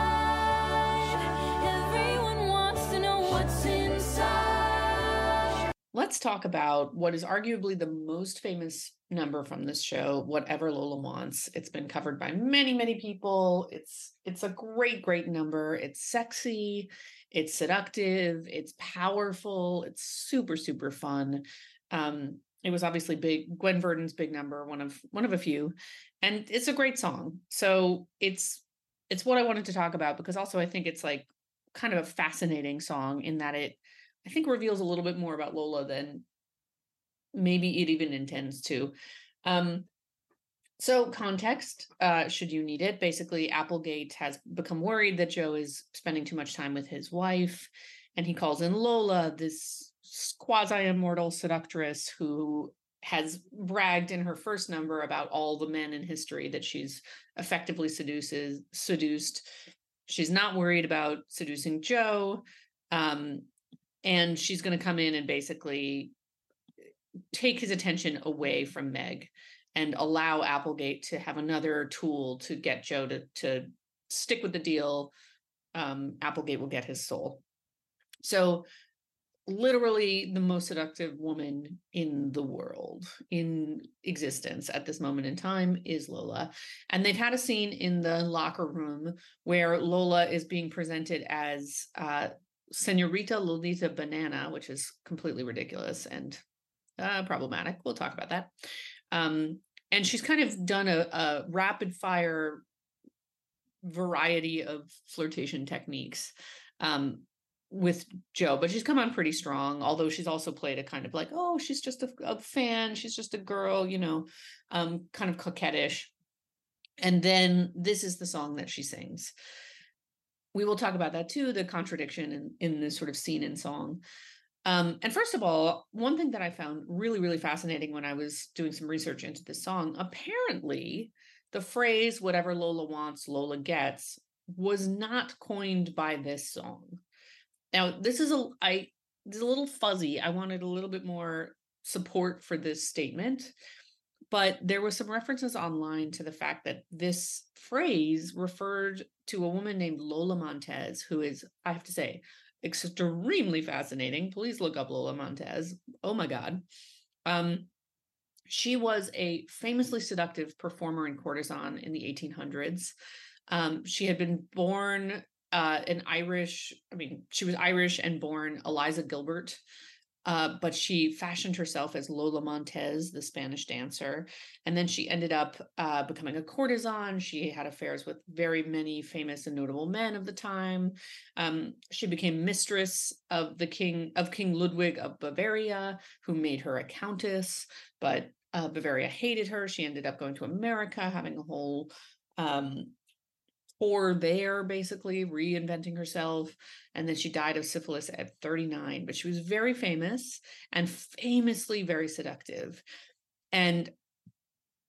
Let's talk about what is arguably the most famous number from this show, Whatever Lola Wants. It's been covered by many, many people. It's it's a great, great number. It's sexy, it's seductive, it's powerful, it's super, super fun. Um, it was obviously big, Gwen Verdon's big number, one of one of a few, and it's a great song. So it's it's what I wanted to talk about because also I think it's like kind of a fascinating song in that it I think reveals a little bit more about Lola than maybe it even intends to. Um, so context, uh, should you need it, basically Applegate has become worried that Joe is spending too much time with his wife, and he calls in Lola, this quasi-immortal seductress who has bragged in her first number about all the men in history that she's effectively seduces seduced. She's not worried about seducing Joe. Um, and she's going to come in and basically take his attention away from Meg and allow Applegate to have another tool to get Joe to to stick with the deal. Um, Applegate will get his soul. So, literally, the most seductive woman in the world, in existence at this moment in time, is Lola. And they've had a scene in the locker room where Lola is being presented as uh, Senorita Lolita Banana, which is completely ridiculous and uh, problematic. We'll talk about that. Um, and she's kind of done a, a rapid fire variety of flirtation techniques um, with Joe, but she's come on pretty strong. Although she's also played a kind of like, oh, she's just a, a fan, she's just a girl, you know, um, kind of coquettish. And then this is the song that she sings. We will talk about that too, the contradiction in, in this sort of scene and song. Um, and first of all, one thing that I found really, really fascinating when I was doing some research into this song, apparently the phrase whatever Lola wants, Lola gets was not coined by this song. Now, this is a I this is a little fuzzy. I wanted a little bit more support for this statement, but there was some references online to the fact that this phrase referred to a woman named Lola Montez, who is, I have to say, extremely fascinating. Please look up Lola Montez. Oh my God. Um, she was a famously seductive performer and courtesan in the 1800s. Um, she had been born uh, an Irish, I mean, she was Irish and born Eliza Gilbert, uh, but she fashioned herself as Lola Montez, the Spanish dancer. And then she ended up uh, becoming a courtesan. She had affairs with very many famous and notable men of the time. Um, she became mistress of the king of King Ludwig of Bavaria, who made her a countess. But uh, Bavaria hated her. She ended up going to America, having a whole um, tour there, basically reinventing herself. And then she died of syphilis at 39. But she was very famous and famously very seductive. And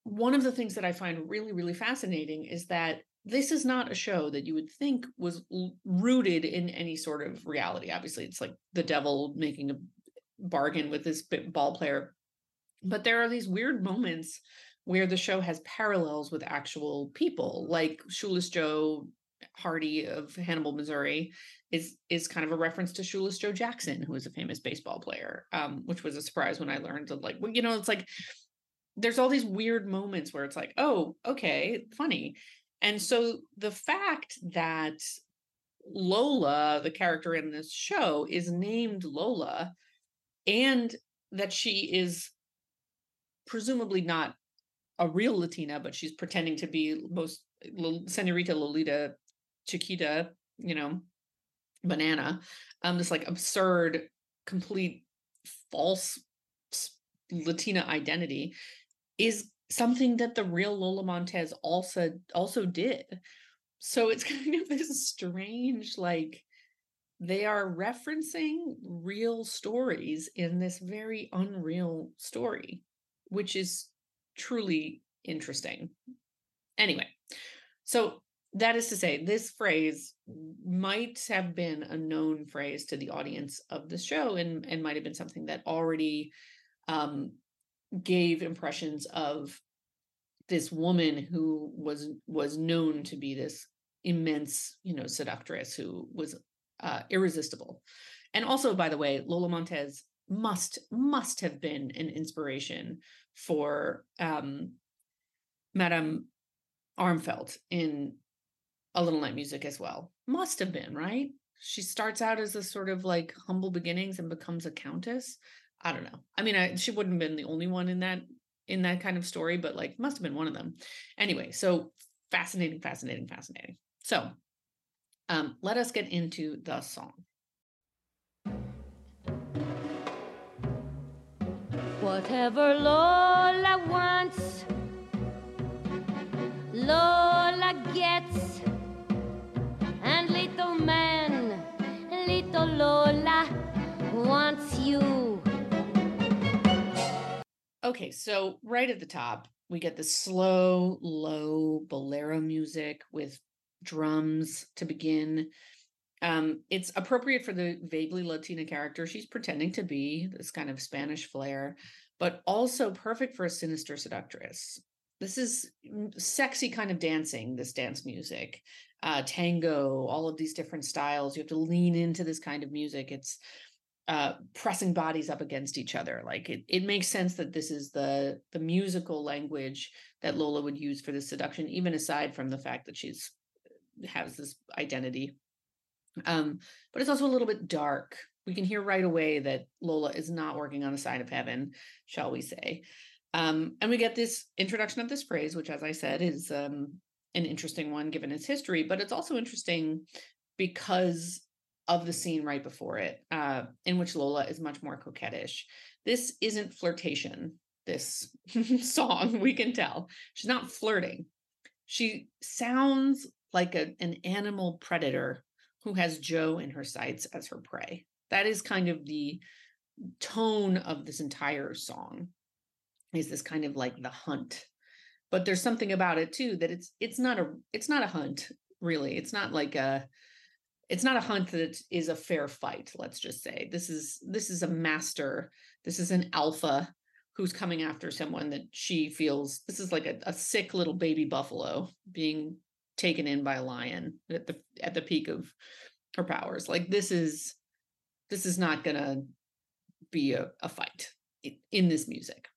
one of the things that I find really, really fascinating is that this is not a show that you would think was rooted in any sort of reality. Obviously, it's like the devil making a bargain with this ball player. But there are these weird moments where the show has parallels with actual people, like Shoeless Joe Hardy of Hannibal, Missouri, is is kind of a reference to Shoeless Joe Jackson, who is a famous baseball player, um, which was a surprise when I learned that, like, well, you know, it's like there's all these weird moments where it's like, oh, okay, funny. And so the fact that Lola, the character in this show, is named Lola, and that she is presumably not a real Latina, but she's pretending to be most Senorita Lolita Chiquita, you know, banana. Um, this like absurd, complete false Latina identity is something that the real Lola Montez also also did. So it's kind of this strange, like they are referencing real stories in this very unreal story, which is truly interesting. Anyway, so that is to say, this phrase might have been a known phrase to the audience of the show and, and might have been something that already um, gave impressions of this woman who was was known to be this immense you know seductress who was uh, irresistible and also by the way lola montez must must have been an inspiration for um madame Armfeldt in a little night music as well. Must have been right? She starts out as a sort of like humble beginnings and becomes a countess. I don't know. I mean I, she wouldn't have been the only one in that in that kind of story but like must have been one of them. Anyway so fascinating fascinating fascinating. So um let us get into the song Whatever Lola wants, Lola gets. And little man, little Lola wants you. Okay, so right at the top, we get the slow, low bolero music with drums to begin. Um, it's appropriate for the vaguely Latina character. She's pretending to be this kind of Spanish flair, but also perfect for a sinister seductress. This is sexy kind of dancing, this dance music, uh, tango, all of these different styles. You have to lean into this kind of music. It's uh pressing bodies up against each other like it, it makes sense that this is the the musical language that lola would use for this seduction even aside from the fact that she's has this identity um but it's also a little bit dark we can hear right away that lola is not working on the side of heaven shall we say um and we get this introduction of this phrase which as i said is um an interesting one given its history but it's also interesting because of the scene right before it, uh, in which Lola is much more coquettish. This isn't flirtation, this song, we can tell. She's not flirting. She sounds like a, an animal predator who has Joe in her sights as her prey. That is kind of the tone of this entire song. Is this kind of like the hunt. But there's something about it too that it's it's not a it's not a hunt really. It's not like a it's not a hunt that is a fair fight, let's just say. This is this is a master. This is an alpha who's coming after someone that she feels this is like a, a sick little baby buffalo being taken in by a lion at the at the peak of her powers. Like this is this is not gonna be a, a fight in this music.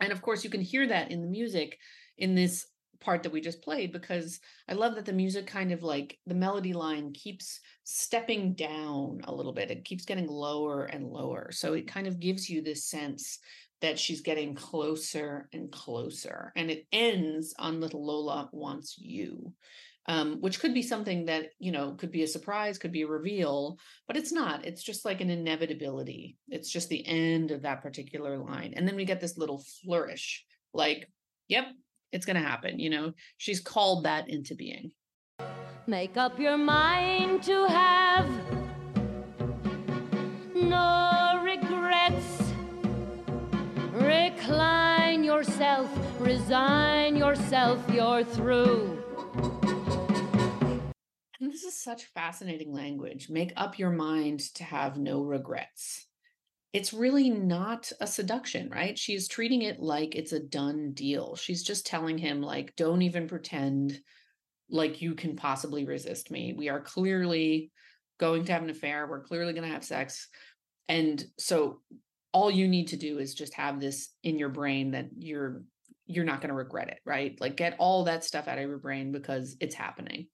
And of course, you can hear that in the music in this part that we just played because I love that the music kind of like the melody line keeps stepping down a little bit. It keeps getting lower and lower. So it kind of gives you this sense that she's getting closer and closer. And it ends on Little Lola Wants You, um, which could be something that, you know, could be a surprise, could be a reveal, but it's not. It's just like an inevitability. It's just the end of that particular line. And then we get this little flourish like, yep, it's going to happen. You know, she's called that into being. Make up your mind to have no regrets. Recline yourself, resign yourself, you're through. This is such fascinating language. Make up your mind to have no regrets. It's really not a seduction, right? She's treating it like it's a done deal. She's just telling him, like, don't even pretend like you can possibly resist me. We are clearly going to have an affair. We're clearly going to have sex. And so all you need to do is just have this in your brain that you're you're not going to regret it, right? Like get all that stuff out of your brain because it's happening.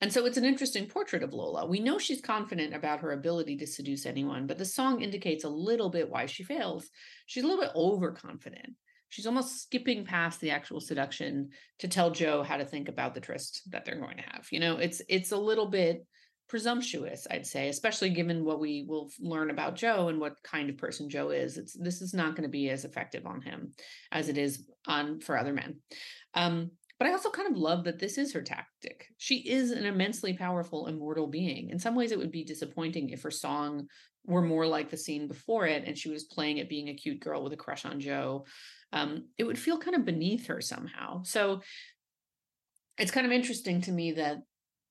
And so it's an interesting portrait of Lola. We know she's confident about her ability to seduce anyone, but the song indicates a little bit why she fails. She's a little bit overconfident. She's almost skipping past the actual seduction to tell Joe how to think about the tryst that they're going to have. You know, it's it's a little bit presumptuous, I'd say, especially given what we will learn about Joe and what kind of person Joe is. It's this is not going to be as effective on him as it is on for other men. Um, but I also kind of love that this is her tactic. She is an immensely powerful, immortal being. In some ways, it would be disappointing if her song were more like the scene before it and she was playing at being a cute girl with a crush on Joe. Um, it would feel kind of beneath her somehow. So it's kind of interesting to me that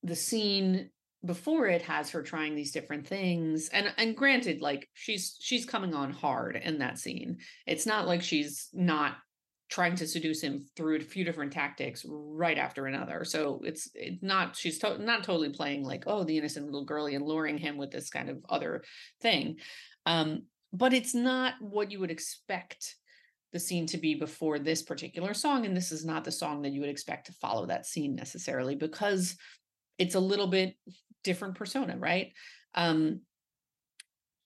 the scene before it has her trying these different things and and granted like she's she's coming on hard in that scene it's not like she's not trying to seduce him through a few different tactics right after another. So it's it's not she's to- not totally playing like oh the innocent little girlie and luring him with this kind of other thing. Um, but it's not what you would expect the scene to be before this particular song and this is not the song that you would expect to follow that scene necessarily because it's a little bit different persona, right? Um,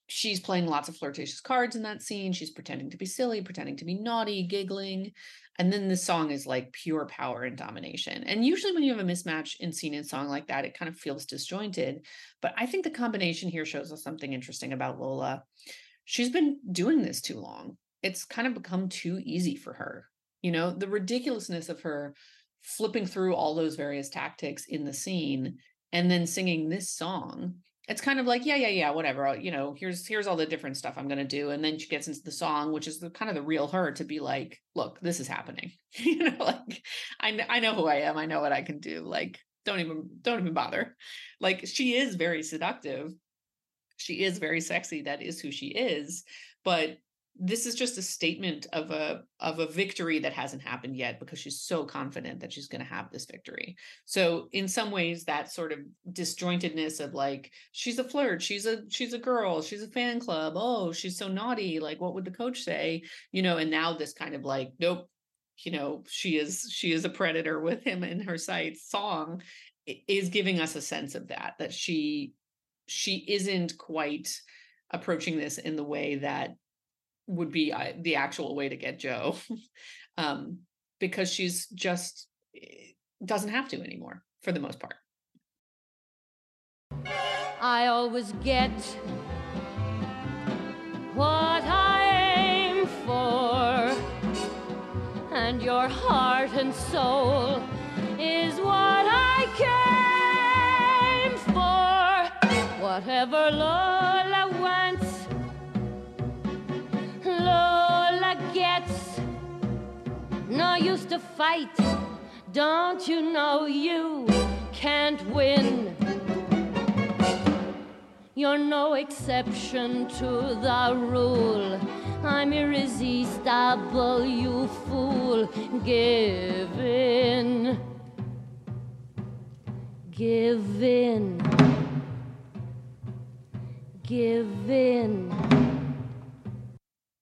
she's playing lots of flirtatious cards in that scene. She's pretending to be silly, pretending to be naughty, giggling. And then the song is like pure power and domination. And usually, when you have a mismatch in scene and song like that, it kind of feels disjointed. But I think the combination here shows us something interesting about Lola. She's been doing this too long. It's kind of become too easy for her. You know, the ridiculousness of her flipping through all those various tactics in the scene and then singing this song it's kind of like yeah yeah yeah whatever you know here's here's all the different stuff i'm going to do and then she gets into the song which is the kind of the real her to be like look this is happening. You know like I, I know who i am i know what i can do like don't even don't even bother. Like she is very seductive. She is very sexy that is who she is but this is just a statement of a of a victory that hasn't happened yet because she's so confident that she's going to have this victory. So in some ways that sort of disjointedness of like she's a flirt she's a she's a girl she's a fan club oh she's so naughty like what would the coach say? You know and now this kind of like nope you know she is she is a predator with him in her sights song is giving us a sense of that that she she isn't quite approaching this in the way that would be uh, the actual way to get Joe, um, because she's just eh, doesn't have to anymore for the most part. I always get what I aim for, and your heart and soul is what I came for. whatever Lola fight. Don't you know you can't win? You're no exception to the rule. I'm irresistible, you fool. Give in. Give in. Give in.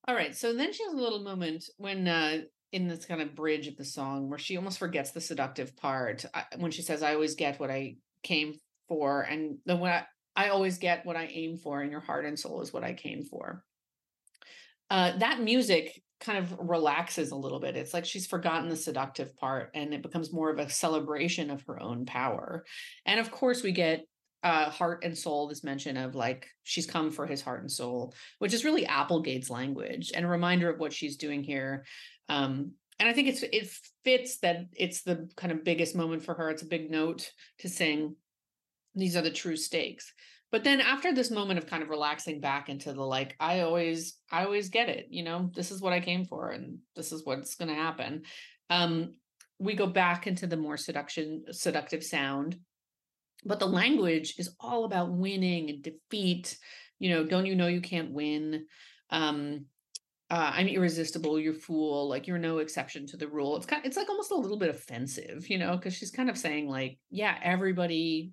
All right. So then she has a little moment when uh in this kind of bridge of the song where she almost forgets the seductive part I, when she says, "I always get what I came for," and then what I, I always get what I aim for, and your heart and soul is what I came for. Uh, that music kind of relaxes a little bit. It's like she's forgotten the seductive part, and it becomes more of a celebration of her own power. And of course, we get uh, heart and soul, this mention of like she's come for his heart and soul, which is really Applegate's language and a reminder of what she's doing here. Um, and I think it's it fits that it's the kind of biggest moment for her. It's a big note to sing. These are the true stakes. But then after this moment of kind of relaxing back into the like, I always, I always get it, you know, this is what I came for, and this is what's gonna happen. Um, we go back into the more seduction, seductive sound but the language is all about winning and defeat you know don't you know you can't win? Um uh, i'm irresistible you're fool like you're no exception to the rule. It's kind of, it's like almost a little bit offensive you know because she's kind of saying like yeah everybody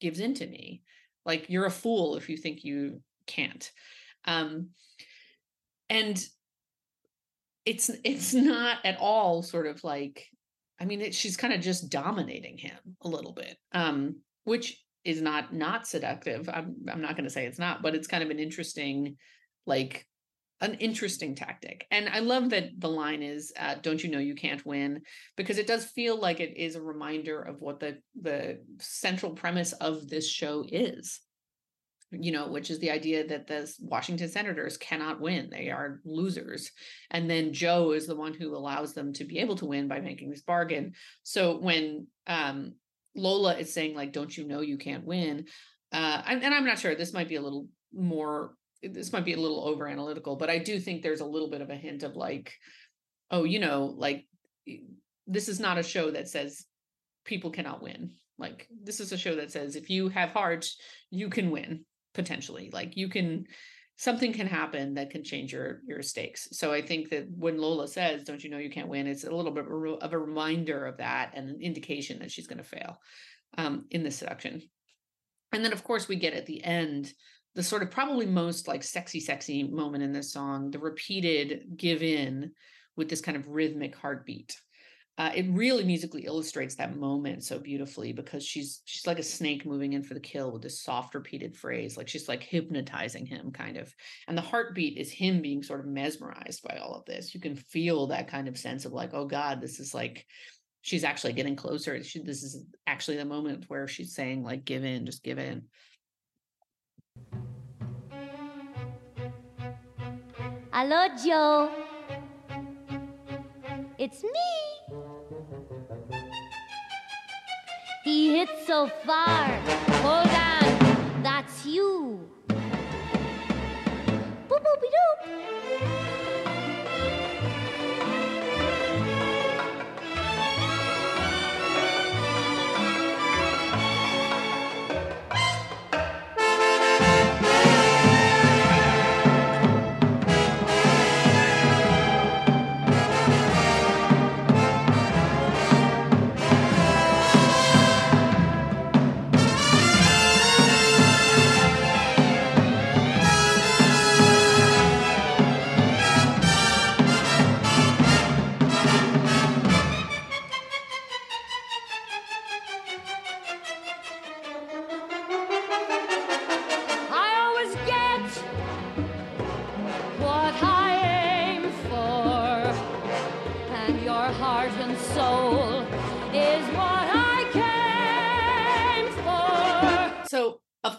gives in to me. Like you're a fool if you think you can't. Um and it's it's not at all sort of like i mean it, she's kind of just dominating him a little bit. Um which is not not seductive. I'm I'm not going to say it's not, but it's kind of an interesting like an interesting tactic. And I love that the line is uh, don't you know you can't win because it does feel like it is a reminder of what the the central premise of this show is. You know, which is the idea that the Washington senators cannot win. They are losers. And then Joe is the one who allows them to be able to win by making this bargain. So when um Lola is saying like, "Don't you know you can't win?" Uh, and, I'm not sure. This might be a little more. This might be a little over analytical, but I do think there's a little bit of a hint of like, oh, you know, like this is not a show that says people cannot win. Like this is a show that says if you have heart, you can win potentially. Like you can something can happen that can change your your stakes. So I think that when Lola says, "Don't you know you can't win?" It's a little bit of a reminder of that and an indication that she's going to fail um, in the seduction. And then, of course, we get at the end the sort of probably most like sexy, sexy moment in this song, the repeated give in with this kind of rhythmic heartbeat uh, it really musically illustrates that moment so beautifully because she's she's like a snake moving in for the kill with this soft repeated phrase like she's like hypnotizing him kind of. And the heartbeat is him being sort of mesmerized by all of this. You can feel that kind of sense of like oh god this is like she's actually getting closer. She, this is actually the moment where she's saying like give in just give in. Hello joe. It's me He hit so far. Hold on, that's you. Boop boopy doop.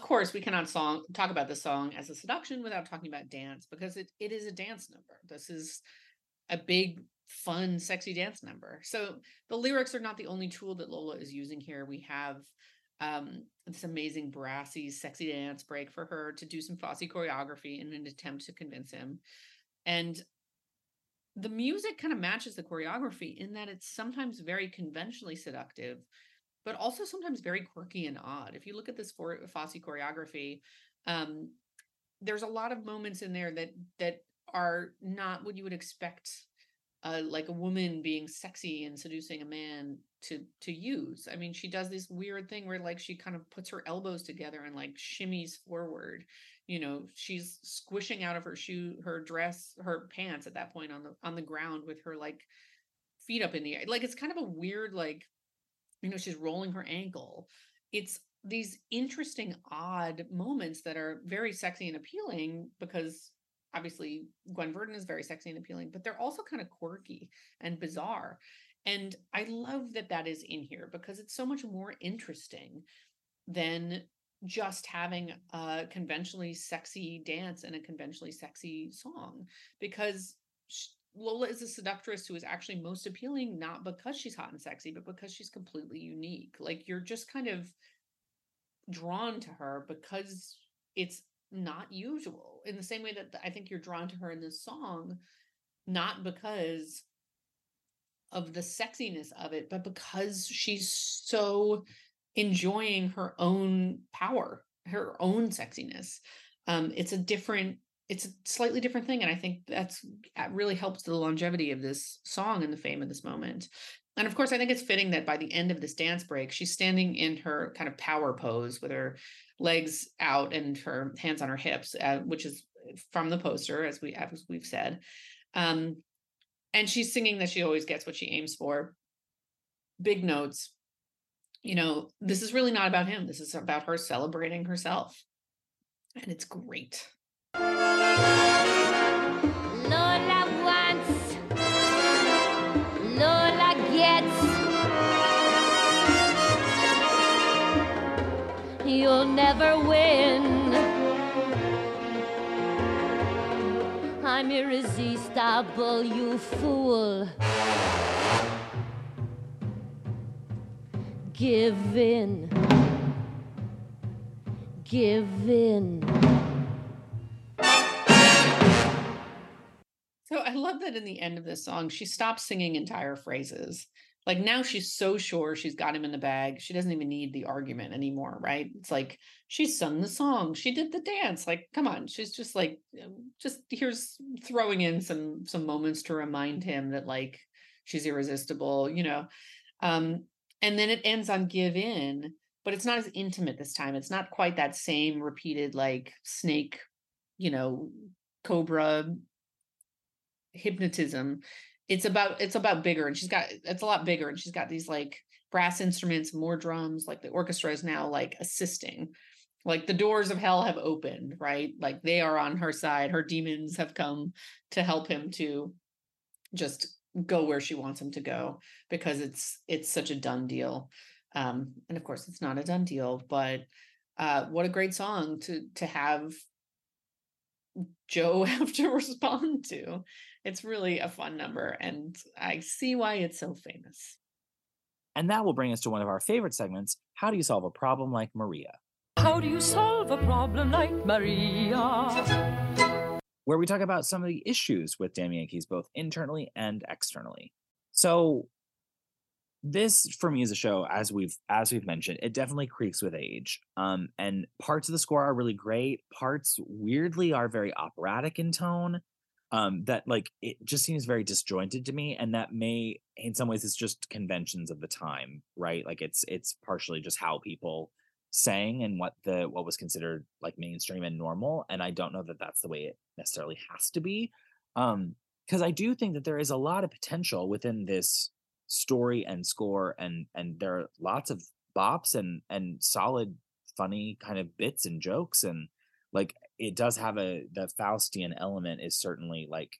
Course, we cannot song talk about the song as a seduction without talking about dance because it, it is a dance number. This is a big, fun, sexy dance number. So the lyrics are not the only tool that Lola is using here. We have um, this amazing brassy, sexy dance break for her to do some Fosse choreography in an attempt to convince him. And the music kind of matches the choreography in that it's sometimes very conventionally seductive, but also sometimes very quirky and odd. If you look at this for Fosse choreography, um, there's a lot of moments in there that that are not what you would expect uh, like a woman being sexy and seducing a man to to use. I mean, she does this weird thing where like she kind of puts her elbows together and like shimmies forward. You know, she's squishing out of her shoe, her dress, her pants at that point on the on the ground with her like feet up in the air. Like it's kind of a weird like, you know, she's rolling her ankle. It's these interesting odd moments that are very sexy and appealing because obviously Gwen Verdon is very sexy and appealing, but they're also kind of quirky and mm-hmm. bizarre. And I love that that is in here because it's so much more interesting than just having a conventionally sexy dance and a conventionally sexy song because Lola is a seductress who is actually most appealing not because she's hot and sexy but because she's completely unique like you're just kind of drawn to her because it's not usual in the same way that I think you're drawn to her in this song, not because of the sexiness of it, but because she's so enjoying her own power, her own sexiness. Um, it's a different, it's a slightly different thing. And I think that's that really helps the longevity of this song and the fame of this moment. And of course, I think it's fitting that by the end of this dance break, she's standing in her kind of power pose with her legs out and her hands on her hips, uh, which is from the poster, as we as we've said. Um, and she's singing that she always gets what she aims for. Big notes. You know, this is really not about him. This is about her celebrating herself. And it's great. You'll never win. I'm irresistible, you fool. Give in. Give in. So I love that in the end of this song, she stops singing entire phrases. Like now she's so sure she's got him in the bag she doesn't even need the argument anymore right? It's like she sung the song she did the dance like come on she's just like just here's throwing in some some moments to remind him that like she's irresistible you know? Um and then it ends on give in but it's not as intimate this time it's not quite that same repeated like snake you know cobra hypnotism it's about it's about bigger and she's got it's a lot bigger and she's got these like brass instruments more drums like the orchestra is now like assisting. Like the doors of hell have opened right? Like they are on her side her demons have come to help him to just go where she wants him to go because it's it's such a done deal. Um and of course it's not a done deal but uh what a great song to to have joe have to respond to it's really a fun number, and I see why it's so famous. And that will bring us to one of our favorite segments How do you solve a problem like Maria? How do you solve a problem like Maria? Where we talk about some of the issues with Damn Yankees, both internally and externally. So, this for me is a show as we've as we've mentioned it definitely creaks with age um and parts of the score are really great parts weirdly are very operatic in tone um that like it just seems very disjointed to me and that may in some ways it's just conventions of the time right? Like it's it's partially just how people sang and what the what was considered like mainstream and normal and i don't know that that's the way it necessarily has to be um because i do think that there is a lot of potential within this story and score and and there are lots of bops and and solid funny kind of bits and jokes and like it does have a the Faustian element is certainly like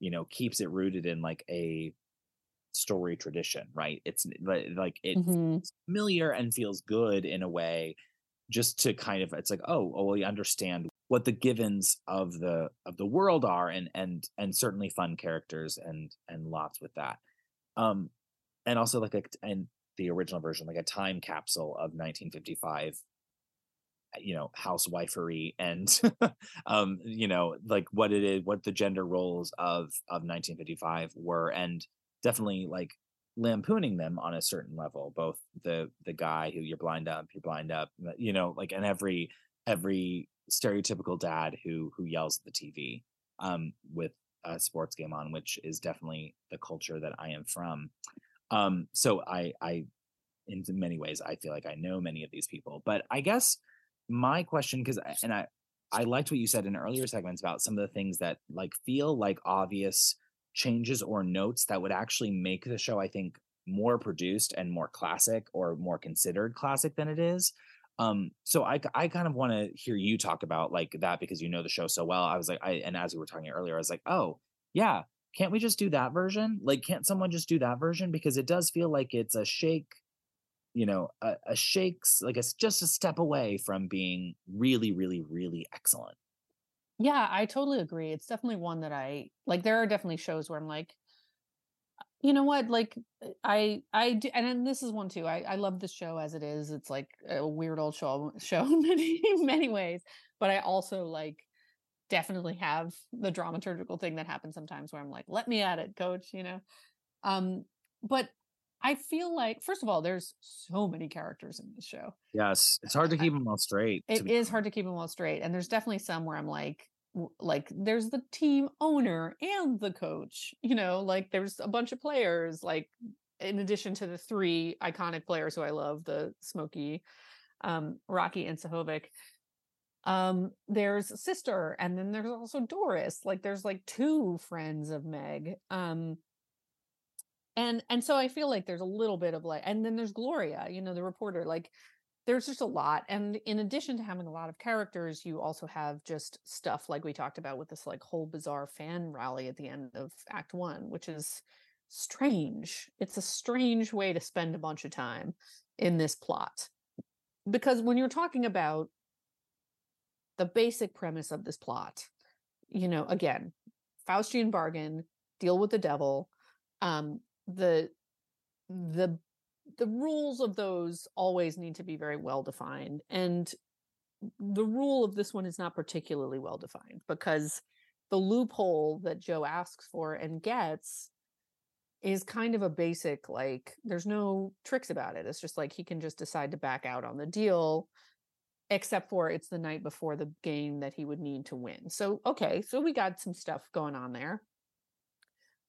you know keeps it rooted in like a story tradition right it's like it's mm-hmm. familiar and feels good in a way just to kind of it's like oh oh well you understand what the givens of the of the world are and and and certainly fun characters and and lots with that um and also like a, and the original version, like a time capsule of 1955 you know housewifery and um you know like what it is what the gender roles of of 1955 were and definitely like lampooning them on a certain level both the the guy who you're blind up you're blind up you know like and every every stereotypical dad who who yells at the tv um with a sports game on which is definitely the culture that i am from. Um so i i in many ways i feel like i know many of these people but i guess my question because and i i liked what you said in earlier segments about some of the things that like feel like obvious changes or notes that would actually make the show i think more produced and more classic or more considered classic than it is. Um so i i kind of want to hear you talk about like that because you know the show so well. I was like i and as we were talking earlier i was like oh yeah can't we just do that version? Like can't someone just do that version? Because it does feel like it's a shake you know a, a shakes like it's just a step away from being really really really excellent. Yeah i totally agree it's definitely one that i like there are definitely shows where i'm like you know what like uh, i i do and then this is one too i i love this show as it is it's like a weird old show show in many many ways but i also like definitely have the dramaturgical thing that happens sometimes where i'm like let me at it coach you know? Um but I feel like, first of all, there's so many characters in this show. Yes, it's hard to keep them all straight. It is hard to keep them all straight, and there's definitely some where I'm like, like there's the team owner and the coach. You know, like there's a bunch of players. Like in addition to the three iconic players who I love, the Smokey, um, Rocky, and Sohovik. Um, there's sister, and then there's also Doris. Like there's like two friends of Meg. Um, and and so i feel like there's a little bit of like and then there's gloria you know the reporter like there's just a lot and in addition to having a lot of characters you also have just stuff like we talked about with this like whole bizarre fan rally at the end of act one which is strange. It's a strange way to spend a bunch of time in this plot. Because when you're talking about the basic premise of this plot you know again faustian bargain deal with the devil um the the the rules of those always need to be very well defined and the rule of this one is not particularly well defined because the loophole that joe asks for and gets is kind of a basic like there's no tricks about it. It's just like he can just decide to back out on the deal except for it's the night before the game that he would need to win. So okay so we got some stuff going on there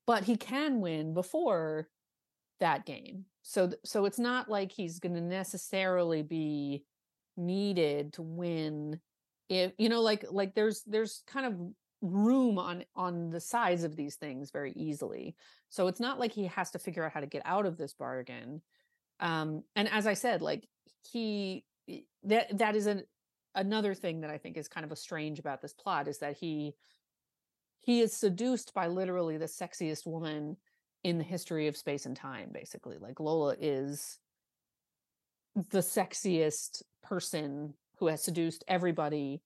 but he can win before that game. So so it's not like he's going to necessarily be needed to win if you know like like there's there's kind of room on on the sides of these things very easily. So it's not like he has to figure out how to get out of this bargain. Um and as I said like he that that is an another thing that I think is kind of a strange about this plot is that he he is seduced by literally the sexiest woman in the history of space and time basically like lola is the sexiest person who has seduced everybody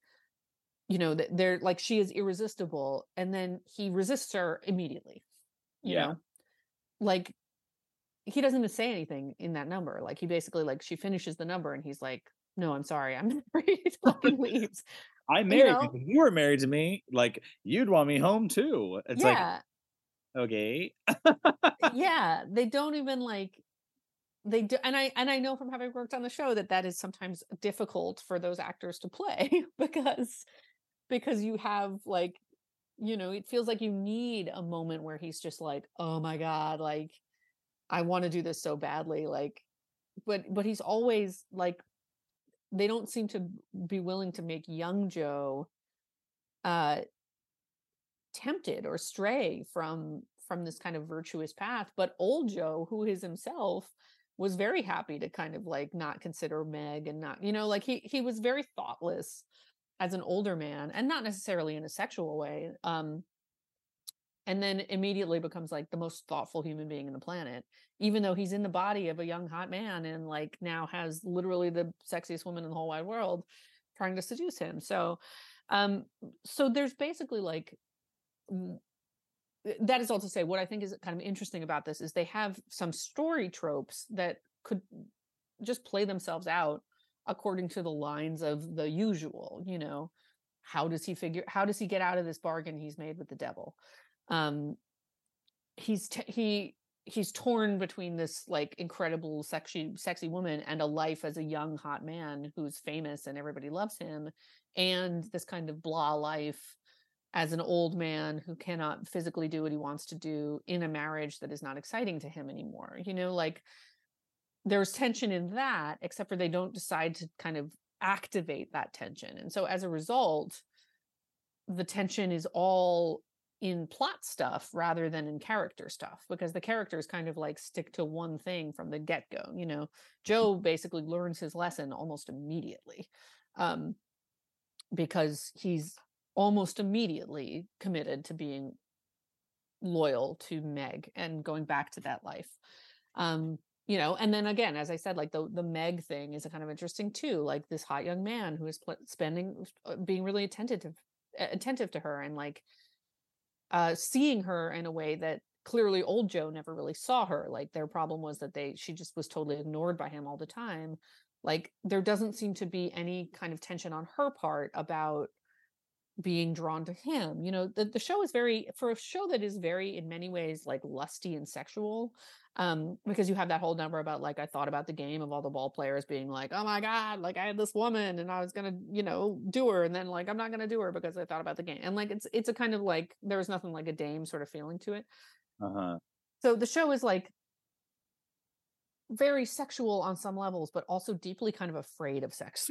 you know that they're like she is irresistible and then he resists her immediately you yeah. know like he doesn't even say anything in that number like he basically like she finishes the number and he's like no i'm sorry i'm married fucking leaves I'm married you know? you were married to me. Like you'd want me home too. It's yeah. like okay. yeah, they don't even like they do and I and I know from having worked on the show that that is sometimes difficult for those actors to play because because you have like you know, it feels like you need a moment where he's just like, "Oh my god, like I want to do this so badly." Like but but he's always like they don't seem to be willing to make young Joe uh tempted or stray from from this kind of virtuous path but old Joe who is himself was very happy to kind of like not consider Meg and not you know like he he was very thoughtless as an older man and not necessarily in a sexual way um and then immediately becomes like the most thoughtful human being in the planet even though he's in the body of a young hot man and like now has literally the sexiest woman in the whole wide world trying to seduce him. So um so there's basically like that is all to say what i think is kind of interesting about this is they have some story tropes that could just play themselves out according to the lines of the usual you know how does he figure how does he get out of this bargain he's made with the devil um he's t- he he's torn between this like incredible sexy sexy woman and a life as a young hot man who's famous and everybody loves him and this kind of blah life as an old man who cannot physically do what he wants to do in a marriage that is not exciting to him anymore you know like there's tension in that except for they don't decide to kind of activate that tension. And so as a result the tension is all in plot stuff rather than in character stuff because the characters kind of like stick to one thing from the get-go you know? Joe basically learns his lesson almost immediately um because he's almost immediately committed to being loyal to meg and going back to that life um you know? And then again as i said like the the meg thing is a kind of interesting too like this hot young man who is pl- spending uh, being really attentive to, attentive to her and like uh seeing her in a way that clearly old joe never really saw her like their problem was that they she just was totally ignored by him all the time like there doesn't seem to be any kind of tension on her part about being drawn to him you know the, the show is very for a show that is very in many ways like lusty and sexual um because you have that whole number about like i thought about the game of all the ball players being like oh my god like i had this woman and i was gonna you know do her and then like i'm not gonna do her because i thought about the game. And like it's it's a kind of like there was nothing like a dame sort of feeling to it. Uh-huh. so the show is like very sexual on some levels but also deeply kind of afraid of sex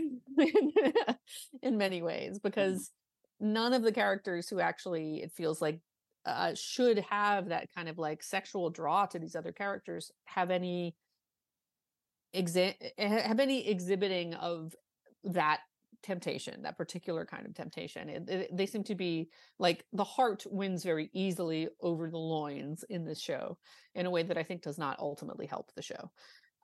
in many ways because none of the characters who actually it feels like uh, should have that kind of like sexual draw to these other characters have any exa- have any exhibiting of that temptation that particular kind of temptation it, it- they seem to be like the heart wins very easily over the loins in this show in a way that i think does not ultimately help the show.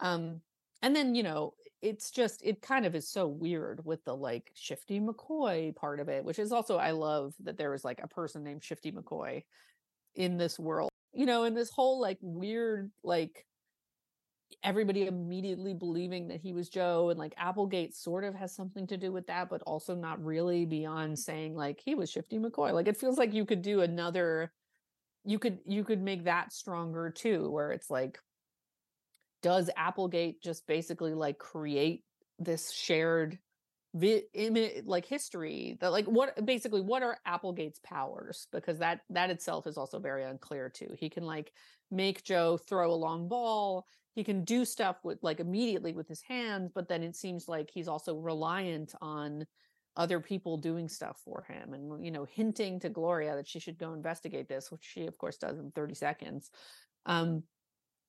Um and then you know it's just it kind of is so weird with the like shifty mccoy part of it which is also i love that there is like a person named shifty mccoy in this world you know in this whole like weird like everybody immediately believing that he was joe and like applegate sort of has something to do with that but also not really beyond saying like he was shifty mccoy. Like it feels like you could do another you could you could make that stronger too where it's like does applegate just basically like create this shared vi- imi- like history that like what basically what are applegate's powers? Because that that itself is also very unclear too. He can like make joe throw a long ball. He can do stuff with like immediately with his hands but then it seems like he's also reliant on other people doing stuff for him and you know hinting to gloria that she should go investigate this which she of course does in 30 seconds. Um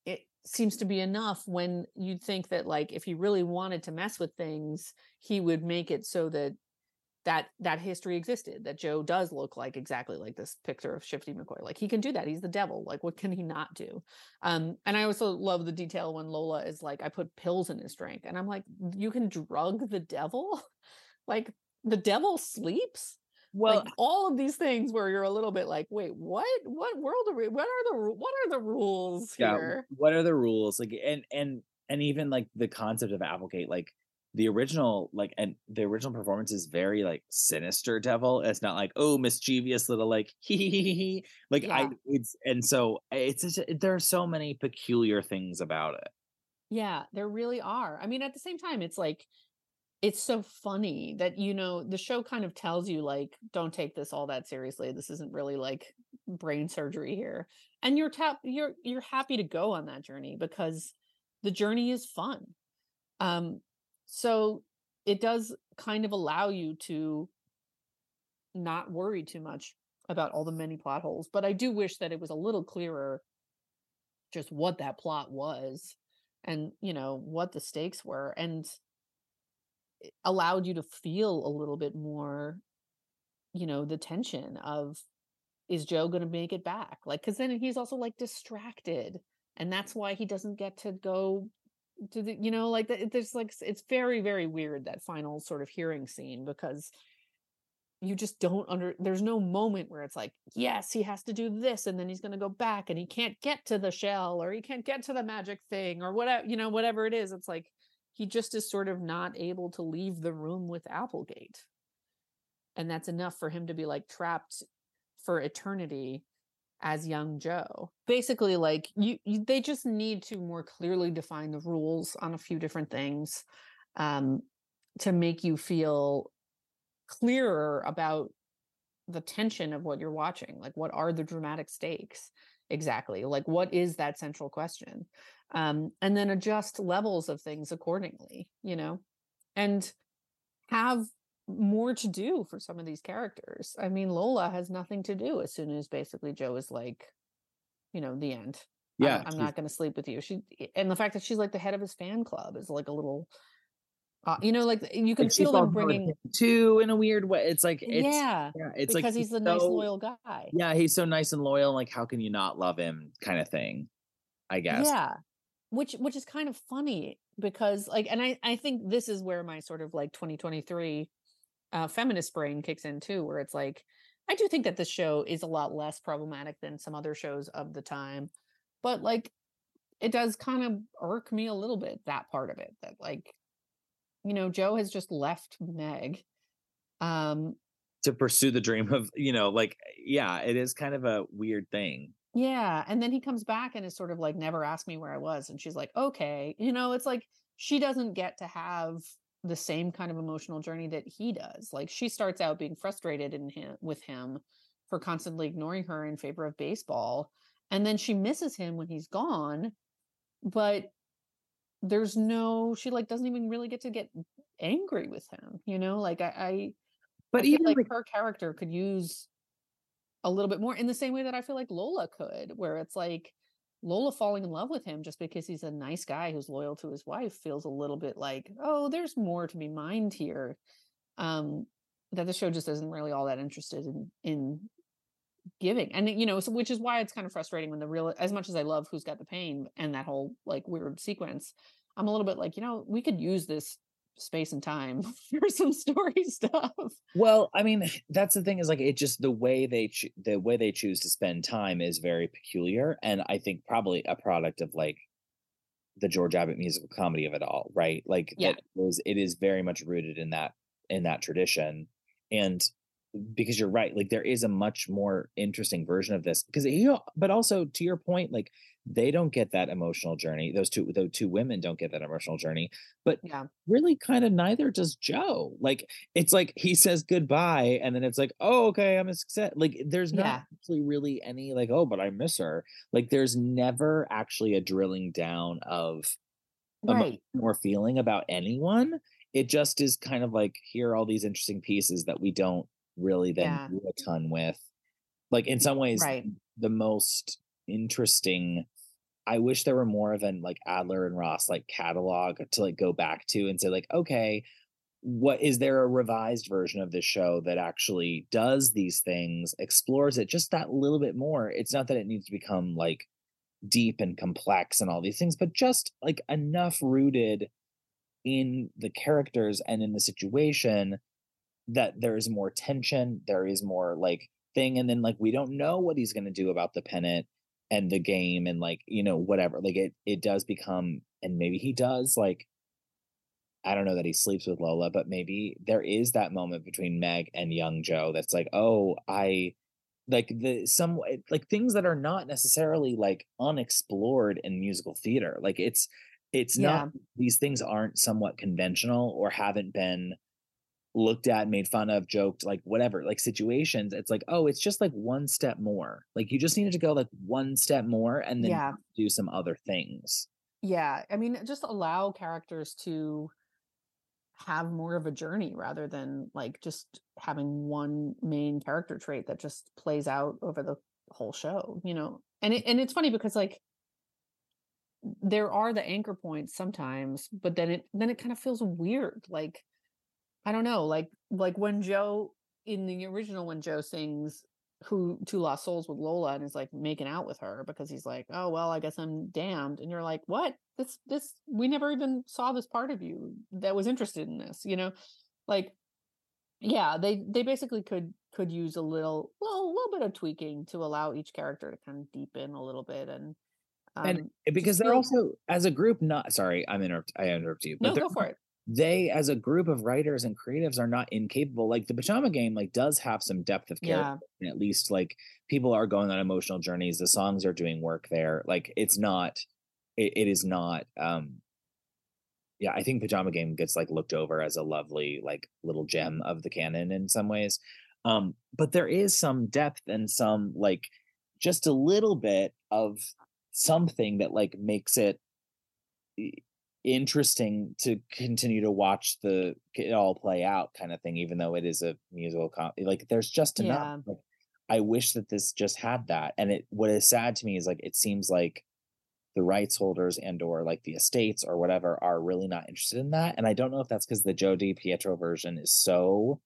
it seems to be enough when you'd think that like if he really wanted to mess with things he would make it so that that that history existed that joe does look like exactly like this picture of shifty mccoy like he can do that he's the devil like what can he not do? Um and i also love the detail when lola is like i put pills in his drink and i'm like you can drug the devil? Like the devil sleeps Well, like all of these things where you're a little bit like wait what what world are we what are the what are the rules yeah. here What are the rules? Like, and and and even like the concept of Applegate, like the original, like, and the original performance is very like sinister devil. It's not like oh mischievous little like hee hee hee hee. hee. Like I, it's and so it's just, there are so many peculiar things about it. Yeah, there really are. I mean, at the same time, it's like it's so funny that you know the show kind of tells you like don't take this all that seriously. This isn't really like brain surgery here. And you're tap you're you're happy to go on that journey because the journey is fun. Um so it does kind of allow you to not worry too much about all the many plot holes, but I do wish that it was a little clearer just what that plot was and you know what the stakes were and allowed you to feel a little bit more you know the tension of is joe going to make it back? Like because then he's also like distracted and that's why he doesn't get to go to the you know like the, there's like it's very very weird that final sort of hearing scene because you just don't under there's no moment where it's like yes he has to do this and then he's going to go back and he can't get to the shell or he can't get to the magic thing or whatever you know whatever it is it's like he just is sort of not able to leave the room with applegate. And that's enough for him to be like trapped for eternity as young joe. Basically like you, you they just need to more clearly define the rules on a few different things um to make you feel clearer about the tension of what you're watching. Like what are the dramatic stakes exactly? Like what is that central question um and then adjust levels of things accordingly you know and have more to do for some of these characters i mean lola has nothing to do as soon as basically joe is like you know the end Yeah, i'm, I'm not going to sleep with you she and the fact that she's like the head of his fan club is like a little uh, you know like you can Like, feel them in love with bringing too in a weird way. It's like it's yeah yeah, it's because like he's the nice loyal guy Yeah, he's so nice and loyal. Like, how can you not love him? Kind of thing. I guess. Yeah. Which which is kind of funny because like and I I think this is where my sort of like 2023 uh feminist brain kicks in too where it's like I do think that this show is a lot less problematic than some other shows of the time. But like it does kind of irk me a little bit that part of it that like you know Joe has just left Meg um To pursue the dream of, you know, like, yeah, it is kind of a weird thing. Yeah. And then he comes back and is sort of like, never asked me where I was. And she's like, okay. You know, it's like she doesn't get to have the same kind of emotional journey that he does. Like she starts out being frustrated in him with him for constantly ignoring her in favor of baseball. And then she misses him when he's gone. But there's no she like doesn't even really get to get angry with him, you know? Like I, I But I even like like, her character could use a little bit more in the same way that I feel like Lola could, where it's like Lola falling in love with him just because he's a nice guy who's loyal to his wife feels a little bit like, oh, there's more to be mined here. Um, that the show just isn't really all that interested in in giving. And you know, so which is why it's kind of frustrating when the real as much as I love who's got the pain and that whole like weird sequence, I'm a little bit like, you know, we could use this space and time for some story stuff. well, I mean, that's the thing is like, it just the way they choo- the way they choose to spend time is very peculiar, and I think probably a product of like the George Abbott musical comedy of it all, right? Like Yeah. is it is very much rooted in that in that tradition, and because you're right, like there is a much more interesting version of this because you know, but also to your point, like they don't get that emotional journey. Those two, those two women don't get that emotional journey, but Yeah. really kind of neither does Joe. Like it's like he says goodbye and then it's like, oh, okay, I'm a success. Like there's not Yeah. actually really any like, oh, but I miss her. Like there's never actually a drilling down of Right. or feeling about anyone. It just is kind of like here are all these interesting pieces that we don't really then Yeah. do a ton with. Like in some ways, Right. the most interesting. I wish there were more of an like Adler and Ross like catalog to like go back to and say like, okay, what is there a revised version of this show that actually does these things, explores it just that little bit more? It's not that it needs to become like deep and complex and all these things, but just like enough rooted in the characters and in the situation that there is more tension, there is more like thing, and then like we don't know what he's gonna do about the pennant and the game and like you know whatever like it it does become and maybe he does like I don't know that he sleeps with Lola, but maybe there is that moment between Meg and young Joe that's like, oh, I like the some eh, like things that are not necessarily like unexplored in musical theater. Like it's it's not these things aren't somewhat conventional or haven't been looked at, made fun of, joked, like whatever, like situations. It's like, oh, it's just like one step more. Like you just needed to go like one step more and then Yeah. do some other things. Yeah. I mean, just allow characters to have more of a journey rather than like just having one main character trait that just plays out over the whole show, you know. And it, and it's funny because like there are the anchor points sometimes, but then it then it kind of feels weird. Like I don't know, like like when Joe in the original when Joe sings who two lost souls with Lola and is like making out with her because he's like, oh well, I guess I'm damned, and you're like, what? This this we never even saw this part of you that was interested in this, you know, like yeah they they basically could could use a little well a little bit of tweaking to allow each character to kind of deepen a little bit and um and because they're also as a group not sorry i'm interrupt i interrupt you no go for it they as a group of writers and creatives are not incapable like the pajama game like does have some depth of character yeah. and at least like people are going on emotional journeys the songs are doing work there like it's not it, it is not um yeah i think pajama game gets like looked over as a lovely like little gem of the canon in some ways um but there is some depth and some like just a little bit of something that like makes it interesting to continue to watch the it all play out kind of thing even though it is a musical com- like there's just enough Yeah. like, i wish that this just had that and it what is sad to me is like it seems like the rights holders and or like the estates or whatever are really not interested in that and i don't know if that's because the joe di pietro version is so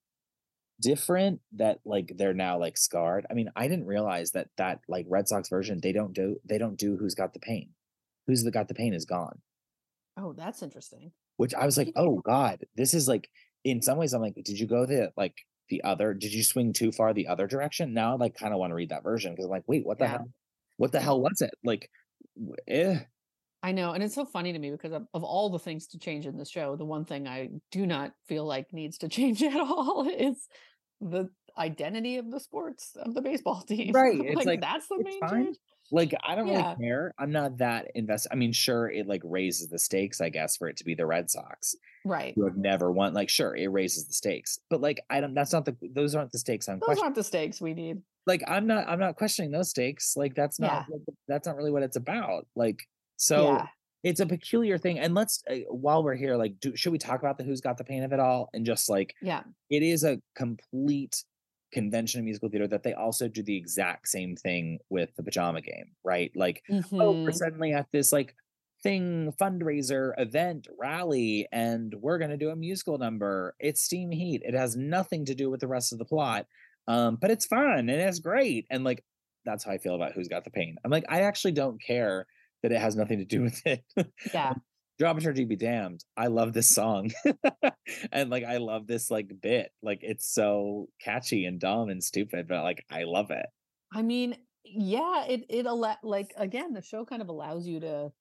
different that like they're now like scarred. I mean i didn't realize that that like red sox version they don't do they don't do who's got the pain who's the got the pain is gone oh that's interesting which I was like, oh God, this is like in some ways I'm like, did you go the like the other did you swing too far the other direction? Now I like kind of want to read that version because I'm like, wait, what the Yeah. hell? What the hell was it? Like eh. I know, and it's so funny to me because of, of all the things to change in the show, the one thing I do not feel like needs to change at all is the identity of the sports of the baseball team. Right, it's like, that's the main fine. change. Like I don't Yeah. really care. I'm not that invested. I mean, sure, it like raises the stakes, I guess, for it to be the Red Sox Right. who have never won. Like, sure, it raises the stakes, but like I don't that's not the those aren't the stakes I'm Those aren't the stakes we need. Like I'm not I'm not questioning those stakes. Like that's not Yeah. what- that's not really what it's about. Like so yeah. it's a peculiar thing and let's uh, while we're here like do should we talk about the who's got the pain of it all and just like Yeah. it is a complete convention of musical theater that they also do the exact same thing with the pajama game right? Like oh Mhm. we're suddenly at this like thing fundraiser event rally and we're going to do a musical number. It's steam heat. It has nothing to do with the rest of the plot um but it's fun and it's great and like that's how i feel about who's got the pain. I'm like i actually don't care that it has nothing to do with it. Yeah. Dramaturgy be damned i love this song and like i love this like bit like it's so catchy and dumb and stupid but like i love it I mean, yeah, it it allow like again, the show kind of allows you to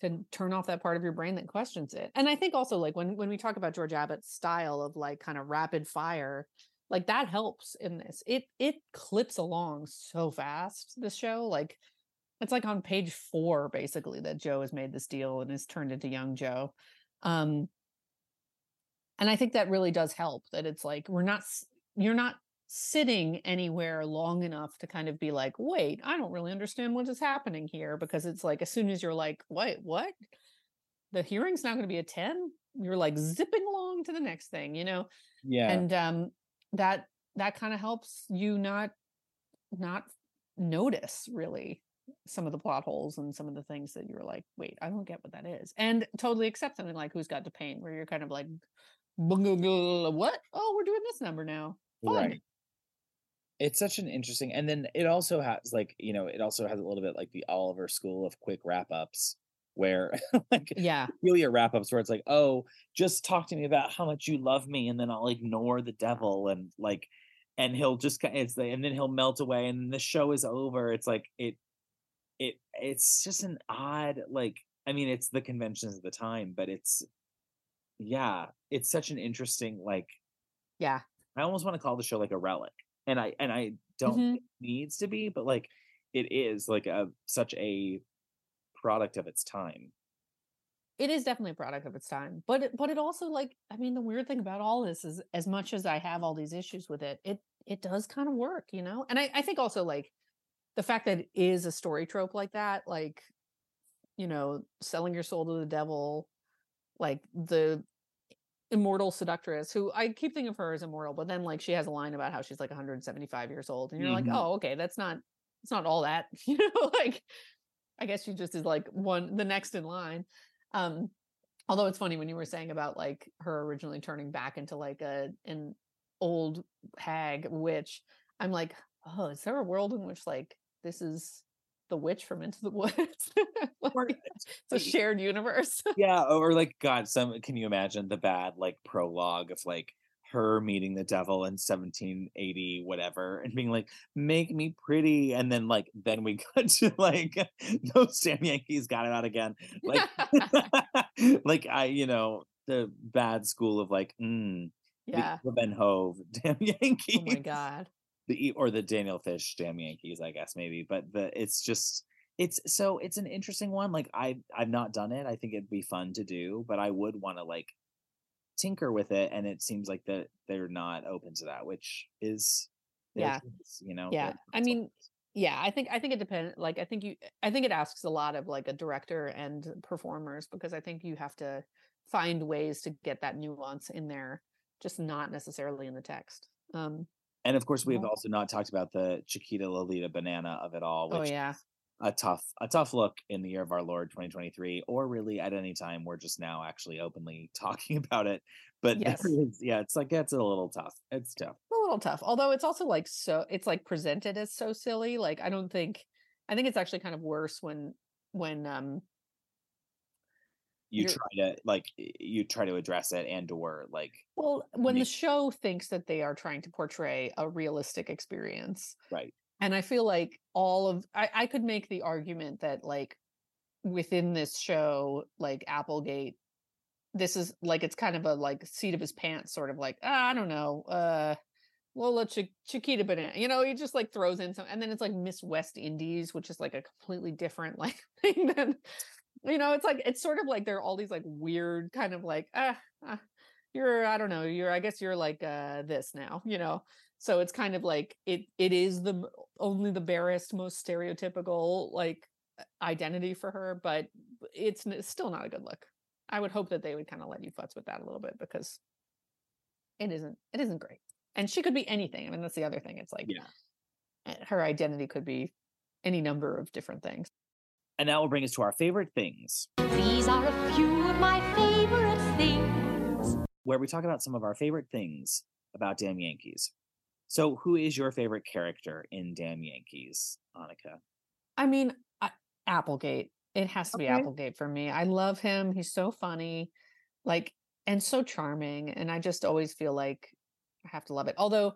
to turn off that part of your brain that questions it. And I think also like when when we talk about George Abbott's style of like kind of rapid fire, like that helps in this. It it clips along so fast, the show. Like it's like on page four, basically, that Joe has made this deal and is turned into young Joe. Um and I think that really does help that it's like we're not you're not sitting anywhere long enough to kind of be like, wait, I don't really understand what is happening here. Because it's like, as soon as you're like, wait, what? The hearing's not going to be a 10. You're like zipping along to the next thing, you know? yeah And um that that kind of helps you not not notice really some of the plot holes and some of the things that you're like, wait, I don't get what that is. And totally accept something like who's got the pain, where you're kind of like, what? Oh, we're doing this number now. Fun. right it's such an interesting and then it also has like you know it also has a little bit like the oliver school of quick wrap ups where like Yeah. peculiar wrap ups where it's like oh just talk to me about how much you love me and then i'll ignore the devil and like and he'll just it's like and then he'll melt away and the show is over it's like it it it's just an odd like i mean it's the conventions of the time but it's yeah it's such an interesting like Yeah. I almost want to call the show like a relic, and I and I don't Mhm. think it needs to be, but like it is like a such a product of its time. it is definitely a product of its time but it, but it also like i mean the weird thing about all this is as much as i have all these issues with it it it does kind of work you know and i i think also like the fact that it is a story trope like that like you know selling your soul to the devil like the immortal seductress who i keep thinking of her as immortal but then like she has a line about how she's like 175 years old and you're Mhm. like oh okay that's not it's not all that you know like i guess she just is like one the next in line um although it's funny when you were saying about like her originally turning back into like a an old hag witch i'm like oh is there a world in which like this is the witch from into the woods. Like, it's a shared universe. Yeah, or like God, some can you imagine the bad like prologue of like her meeting the devil in 1780 whatever and being like make me pretty and then like then we got to like those damn yankees got it out again. Like like i you know the bad school of like mm, yeah. the van Hove damn yankees Oh my god. The or the Daniel Fish damn Yankees, I guess maybe. But the it's just it's so it's an interesting one. Like I I've not done it. I think it'd be fun to do, but I would want to like tinker with it. And it seems like that they're not open to that, which is Yeah. choice, you know. Yeah. I mean, yeah, I think I think it depends. Like, I think you, I think it asks a lot of like a director and performers because I think you have to find ways to get that nuance in there, just not necessarily in the text. Um. And of course we have also not talked about the Chiquita Lolita banana of it all, which Oh yeah. is a tough a tough look in the year of our Lord 2023, or really at any time. We're just now actually openly talking about it. But Yes. is- yeah, it's like it's a little tough. It's tough. a little tough although it's also like so it's like presented as so silly like i don't think i think it's actually kind of worse when when um you try to like you try to address it and or like well when Ma- the show thinks that they are trying to portray a realistic experience right. and i feel like all of i, I could make the argument that like within this show like applegate this is like it's kind of a like seat of his pants sort of like ah, i don't know uh well let's chiquita banana you know he just like throws in some and then it's like miss west indies which is like a completely different like thing than you know it's like it's sort of like there are all these like weird kind of like ah, ah you're i don't know you're i guess you're like uh this now you know? So it's kind of like it it is the only the barest most stereotypical like identity for her but it's, it's still not a good look. I would hope that they would kind of let you futz with that a little bit because it isn't it isn't great. And she could be anything i mean that's the other thing it's like Yeah. uh, her identity could be any number of different things and that will bring us to our favorite things These are a few of my favorite things. where we talk about some of our favorite things about damn yankees so who is your favorite character in damn yankees annika I mean, I, Applegate. It has to be Applegate for me. I love him. He's so funny, like, and so charming. And I just always feel like I have to love it. Although,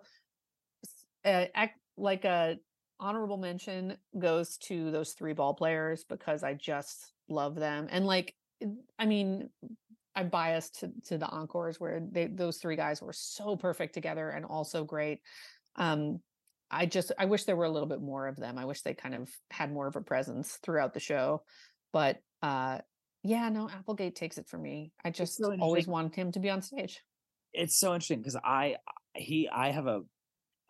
uh, ac- like a honorable mention goes to those three ball players because I just love them. And like, I mean, I'm biased to, to the encores where they, those three guys were so perfect together and also great. Um, I just I wish there were a little bit more of them. I wish they kind of had more of a presence throughout the show. But uh yeah, no, Applegate takes it for me. I just so always interesting. want him to be on stage. it's so interesting because i he i have a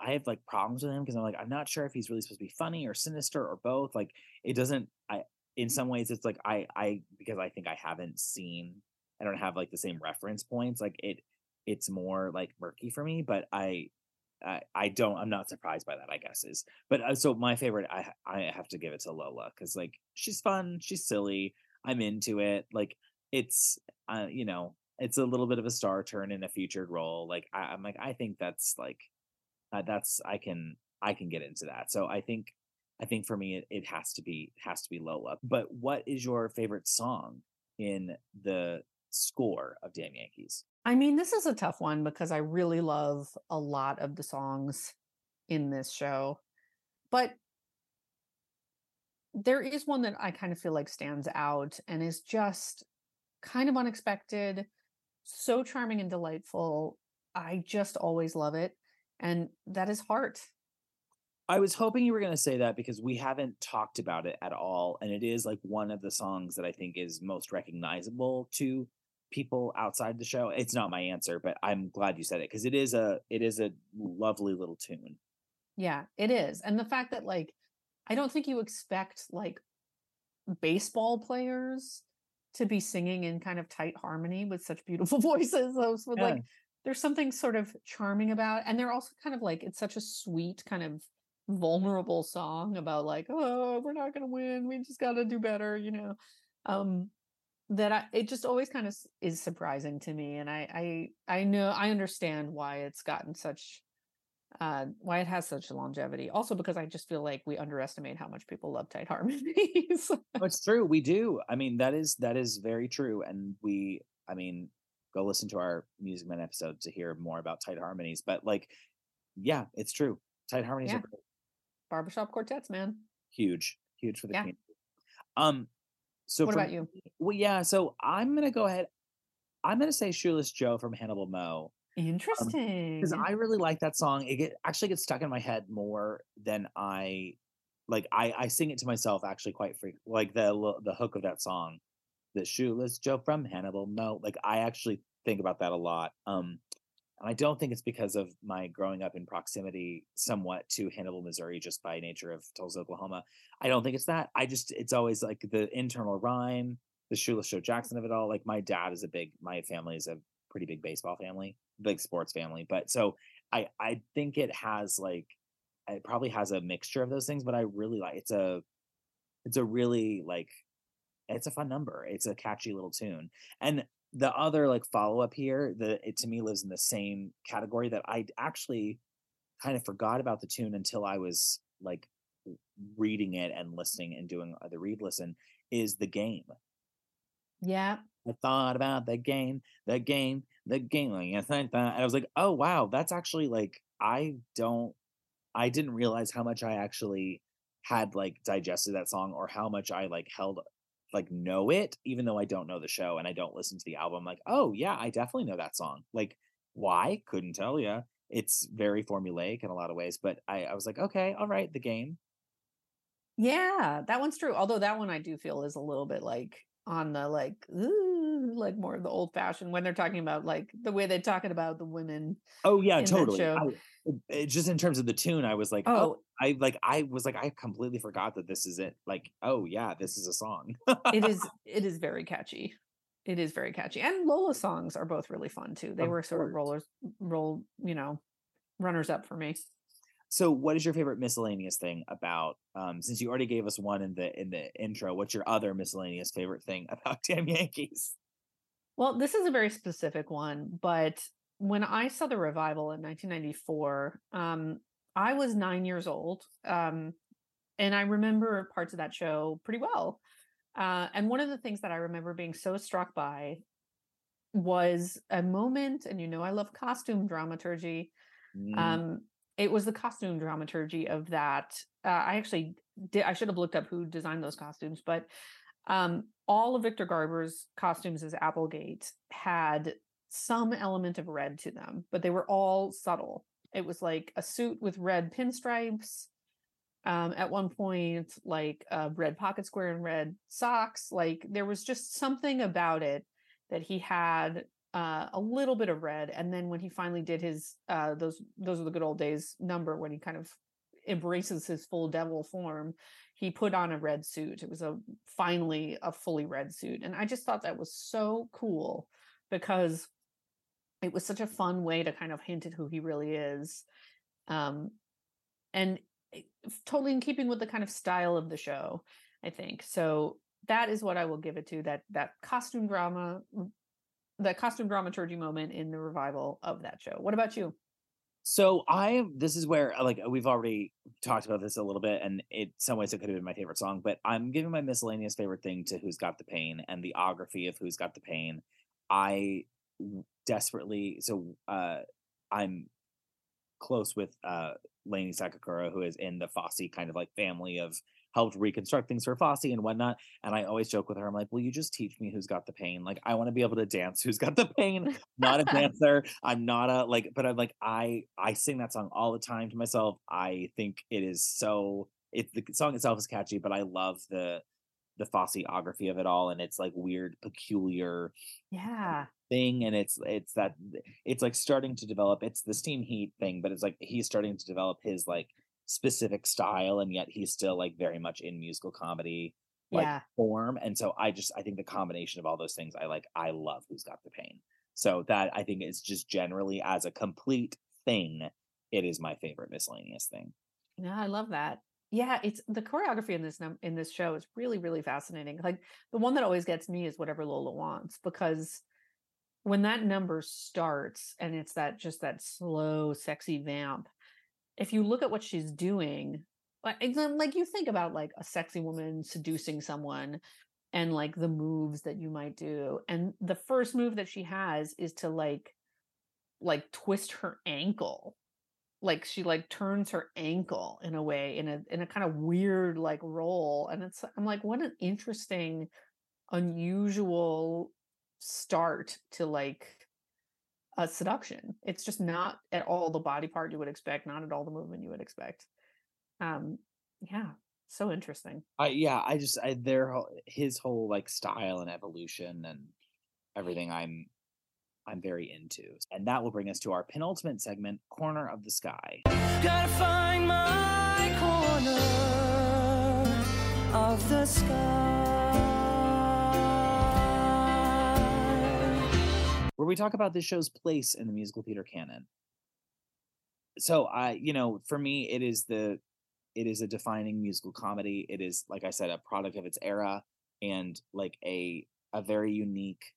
i have like problems with him because i'm like i'm not sure if he's really supposed to be funny or sinister or both like it doesn't i in some ways it's like i i because i think i haven't seen i don't have like the same reference points like it it's more like murky for me but i I, I don't i'm not surprised by that i guess is but uh, so my favorite i i have to give it to lola because like she's fun she's silly i'm into it like it's uh you know it's a little bit of a star turn in a featured role like I, i'm like i think that's like uh, that's i can i can get into that so i think i think for me it, it has to be has to be lola but what is your favorite song in the score of damn yankees I mean, this is a tough one because I really love a lot of the songs in this show. But there is one that I kind of feel like stands out and is just kind of unexpected, so charming and delightful. I just always love it. And that is Heart. I was hoping you were going to say that because we haven't talked about it at all. And it is like one of the songs that I think is most recognizable to people outside the show. It's not my answer, but I'm glad you said it because it is a it is a lovely little tune. Yeah, it is. And the fact that like I don't think you expect like baseball players to be singing in kind of tight harmony with such beautiful voices. Those like Yeah. There's something sort of charming about and they're also kind of like it's such a sweet kind of vulnerable song about like oh we're not going to win we just got to do better you know um that I, it just always kind of is surprising to me and I I I know I understand why it's gotten such uh why it has such longevity also because I just feel like we underestimate how much people love tight harmonies it's true. We do. I mean, that is that is very true. And we, I mean, go listen to our Music Man episode to hear more about tight harmonies. But like, yeah, it's true. Tight harmonies Yeah. are great. Barbershop quartets, man. huge, huge for the Yeah. community. Um, so What for about you? Well, yeah. So I'm gonna go ahead. I'm gonna say Shoeless Joe from Hannibal Mo Interesting. because I really like that song. It get, actually gets stuck in my head more than I like. I I sing it to myself actually quite frequent. Like the the hook of that song, the Shoeless Joe from Hannibal No, Like I actually think about that a lot. Um, and I don't think it's because of my growing up in proximity somewhat to Hannibal, Missouri, just by nature of Tulsa, Oklahoma. I don't think it's that. I just it's always like the internal rhyme, the Shoeless Joe Jackson of it all. Like my dad is a big, my family is a pretty big baseball family, big sports family. But so I I think it has like it probably has a mixture of those things, but I really like it's a it's a really like it's a fun number. It's a catchy little tune. And the other like follow up here, the it to me lives in the same category that I actually kind of forgot about the tune until I was like reading it and listening and doing the read listen is the game. yeah. I thought about the game, the game, the game. Like, yes, I thought, and I was like, oh wow, that's actually like I don't, I didn't realize how much I actually had like digested that song or how much I like held like know it, even though I don't know the show and I don't listen to the album. Like, oh yeah, I definitely know that song. Like, why? Couldn't tell you. It's very formulaic in a lot of ways, but I, I was like, okay, all right, the game. Yeah, that one's true. Although that one I do feel is a little bit like on the like ooh, like more of the old fashioned when they're talking about like the way they're talking about the women. Oh yeah, totally. I, just in terms of the tune, I was like, oh, Oh, I like I was like I completely forgot that this is it. Like, oh yeah, this is a song. it is it is very catchy. It is very catchy. And Lola songs are both really fun too. They Of were sort of rollers roll, you know, runners up for me. so, what is your favorite miscellaneous thing about? Um, since you already gave us one in the in the intro, what's your other miscellaneous favorite thing about Damn Yankees? Well, this is a very specific one, but when I saw the revival in 1994, um, I was nine years old, um, and I remember parts of that show pretty well. Uh, and one of the things that I remember being so struck by was a moment, and you know, I love costume dramaturgy. Mm, Um, it was the costume dramaturgy of that. Uh, I actually did. I should have looked up who designed those costumes, but um, all of Victor Garber's costumes as Applegate had some element of red to them, but they were all subtle. It was like a suit with red pinstripes. Um, at one point, like a red pocket square and red socks. Like there was just something about it that he had uh, a little bit of red, and then when he finally did his uh, those those are the good old days number when he kind of embraces his full devil form, he put on a red suit. It was a finally a fully red suit, and I just thought that was so cool because it was such a fun way to kind of hint at who he really is, um, and totally in keeping with the kind of style of the show. I think so. That is what I will give it to that that costume drama the costume dramaturgy moment in the revival of that show. What about you? So I this is where like we've already talked about this a little bit, and in some ways it could have been my favorite song, but I'm giving my miscellaneous favorite thing to Who's Got the Pain and the ography of Who's Got the Pain. I desperately so uh I'm close with uh Lainie Sakakura, who is in the Fosse kind of like family of helped reconstruct things for Fosse and whatnot. And I always joke with her, I'm like, Will you just teach me who's got the pain? Like I want to be able to dance who's got the pain not a dancer. I'm not a like, but I'm like, I I sing that song all the time to myself. I think it is so. It the song itself is catchy, but I love the the Fosseography of it all, and it's like weird, peculiar Yeah. thing, and it's it's that it's like starting to develop. It's the steam heat thing, but it's like he's starting to develop his like specific style, and yet he's still like very much in musical comedy like Yeah. form. And so I just I think the combination of all those things I like I love who's got the pain. So that I think is just generally as a complete thing, it is my favorite miscellaneous thing. Yeah, I love that. Yeah, it's the choreography in this num- in this show is really really fascinating. Like the one that always gets me is whatever Lola wants because when that number starts and it's that just that slow sexy vamp, if you look at what she's doing, like you think about like a sexy woman seducing someone, and like the moves that you might do. And the first move that she has is to like like twist her ankle. Like she like turns her ankle in a way in a in a kind of weird like roll. And it's I'm like, what an interesting, unusual start to like a seduction. It's just not at all the body part you would expect, not at all the movement you would expect. Um, yeah, so interesting. I yeah, I just I their whole- his whole like style and evolution and everything I'm I'm very into. And that will bring us to our penultimate segment, Corner of the Sky. Gotta find my corner of the sky. Where we talk about this show's place in the musical theater canon. So I, you know, for me, it is the it is a defining musical comedy. It is, like I said, a product of its era and like a a very unique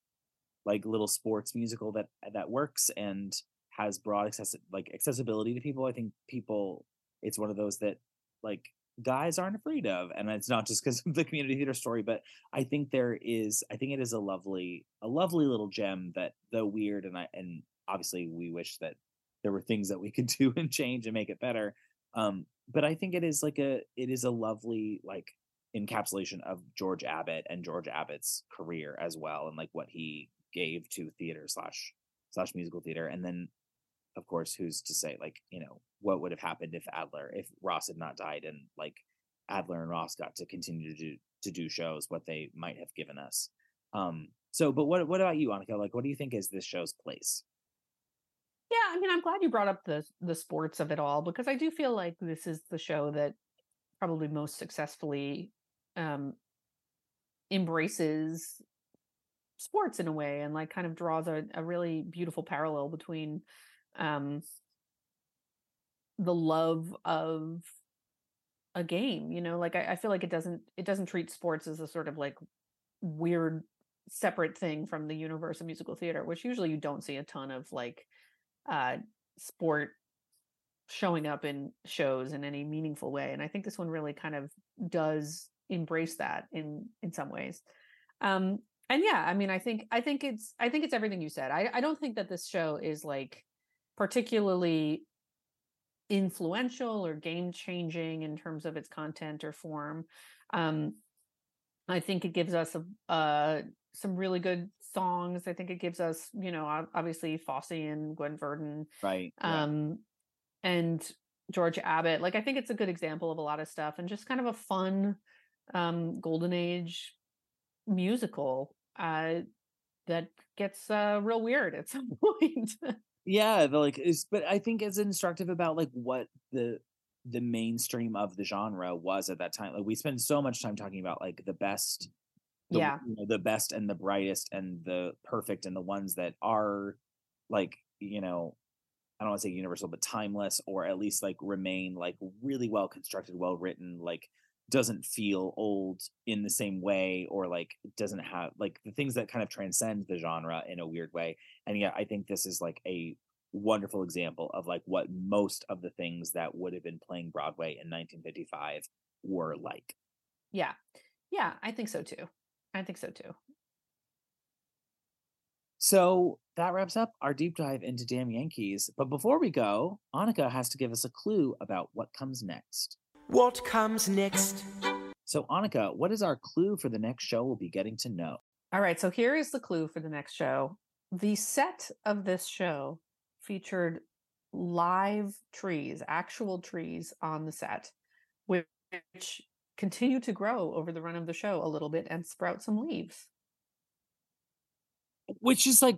like little sports musical that that works and has broad access like accessibility to people. I think people it's one of those that like guys aren't afraid of and it's not just because of the community theater story but i think there is i think it is a lovely a lovely little gem that though weird and i and obviously we wish that there were things that we could do and change and make it better um but i think it is like a it is a lovely like encapsulation of george abbott and george abbott's career as well and like what he gave to theater slash slash musical theater and then of course who's to say like you know what would have happened if adler if ross had not died and like adler and ross got to continue to do to do shows what they might have given us. Um so but what what about you annika? Like what do you think is this show's place? Yeah, I mean, I'm glad you brought up the the sports of it all because I do feel like this is the show that probably most successfully um embraces sports in a way and like kind of draws a, a really beautiful parallel between um the love of a game you know like I, I feel like it doesn't it doesn't treat sports as a sort of like weird separate thing from the universe of musical theater which usually you don't see a ton of like uh sport showing up in shows in any meaningful way and i think this one really kind of does embrace that in in some ways. Um and yeah i mean i think i think it's i think it's everything you said. I i don't think that this show is like particularly influential or game changing in terms of its content or form um i think it gives us a uh some really good songs. I think it gives us you know obviously fosse and gwen verdon right yeah. um and george abbott. Like i think it's a good example of a lot of stuff and just kind of a fun um golden age musical uh that gets uh real weird at some point yeah the, like is but i think it's instructive about like what the the mainstream of the genre was at that time like we spend so much time talking about like the best the, yeah. you know, the best and the brightest and the perfect and the ones that are like you know i don't want to say universal but timeless or at least like remain like really well constructed well written like doesn't feel old in the same way or like doesn't have like the things that kind of transcend the genre in a weird way and yeah i think this is like a wonderful example of like what most of the things that would have been playing broadway in 1955 were like. Yeah. Yeah i think so too. I think so too. So that wraps up our deep dive into damn yankees. But before we go annika has to give us a clue about what comes next. What comes next? so annika what is our clue for the next show we'll be getting to know? All right so here is the clue for the next show the set of this show featured live trees actual trees on the set which continue to grow over the run of the show a little bit and sprout some leaves. Which is like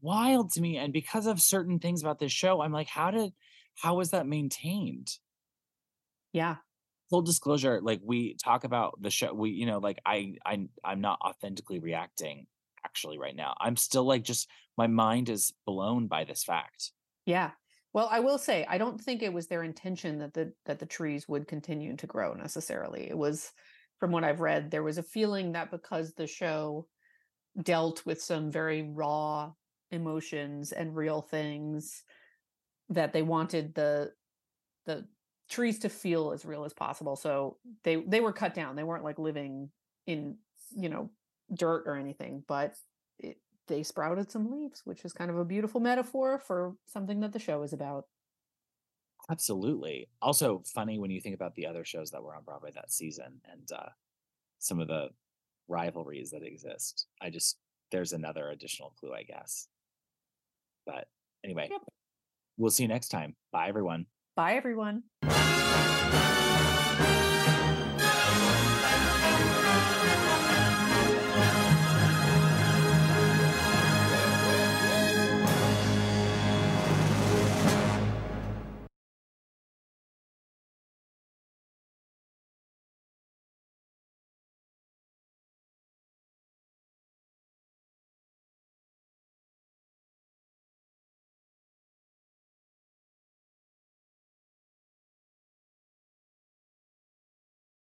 wild to me and because of certain things about this show i'm like how did how was that maintained? Yeah. Full disclosure like we talk about the show we you know like i i i'm not authentically reacting actually right now i'm still like just my mind is blown by this fact Yeah. Well, I will say I don't think it was their intention that the that the trees would continue to grow necessarily. It was from what I've read there was a feeling that because the show dealt with some very raw emotions and real things that they wanted the the trees to feel as real as possible. So they they were cut down. They weren't like living in you know dirt or anything, but it, they sprouted some leaves, which is kind of a beautiful metaphor for something that the show is about. Absolutely. Also funny when you think about the other shows that were on Broadway that season and uh, some of the rivalries that exist. I just there's another additional clue, I guess. But anyway, Yep. we'll see you next time. Bye, everyone. Bye, everyone.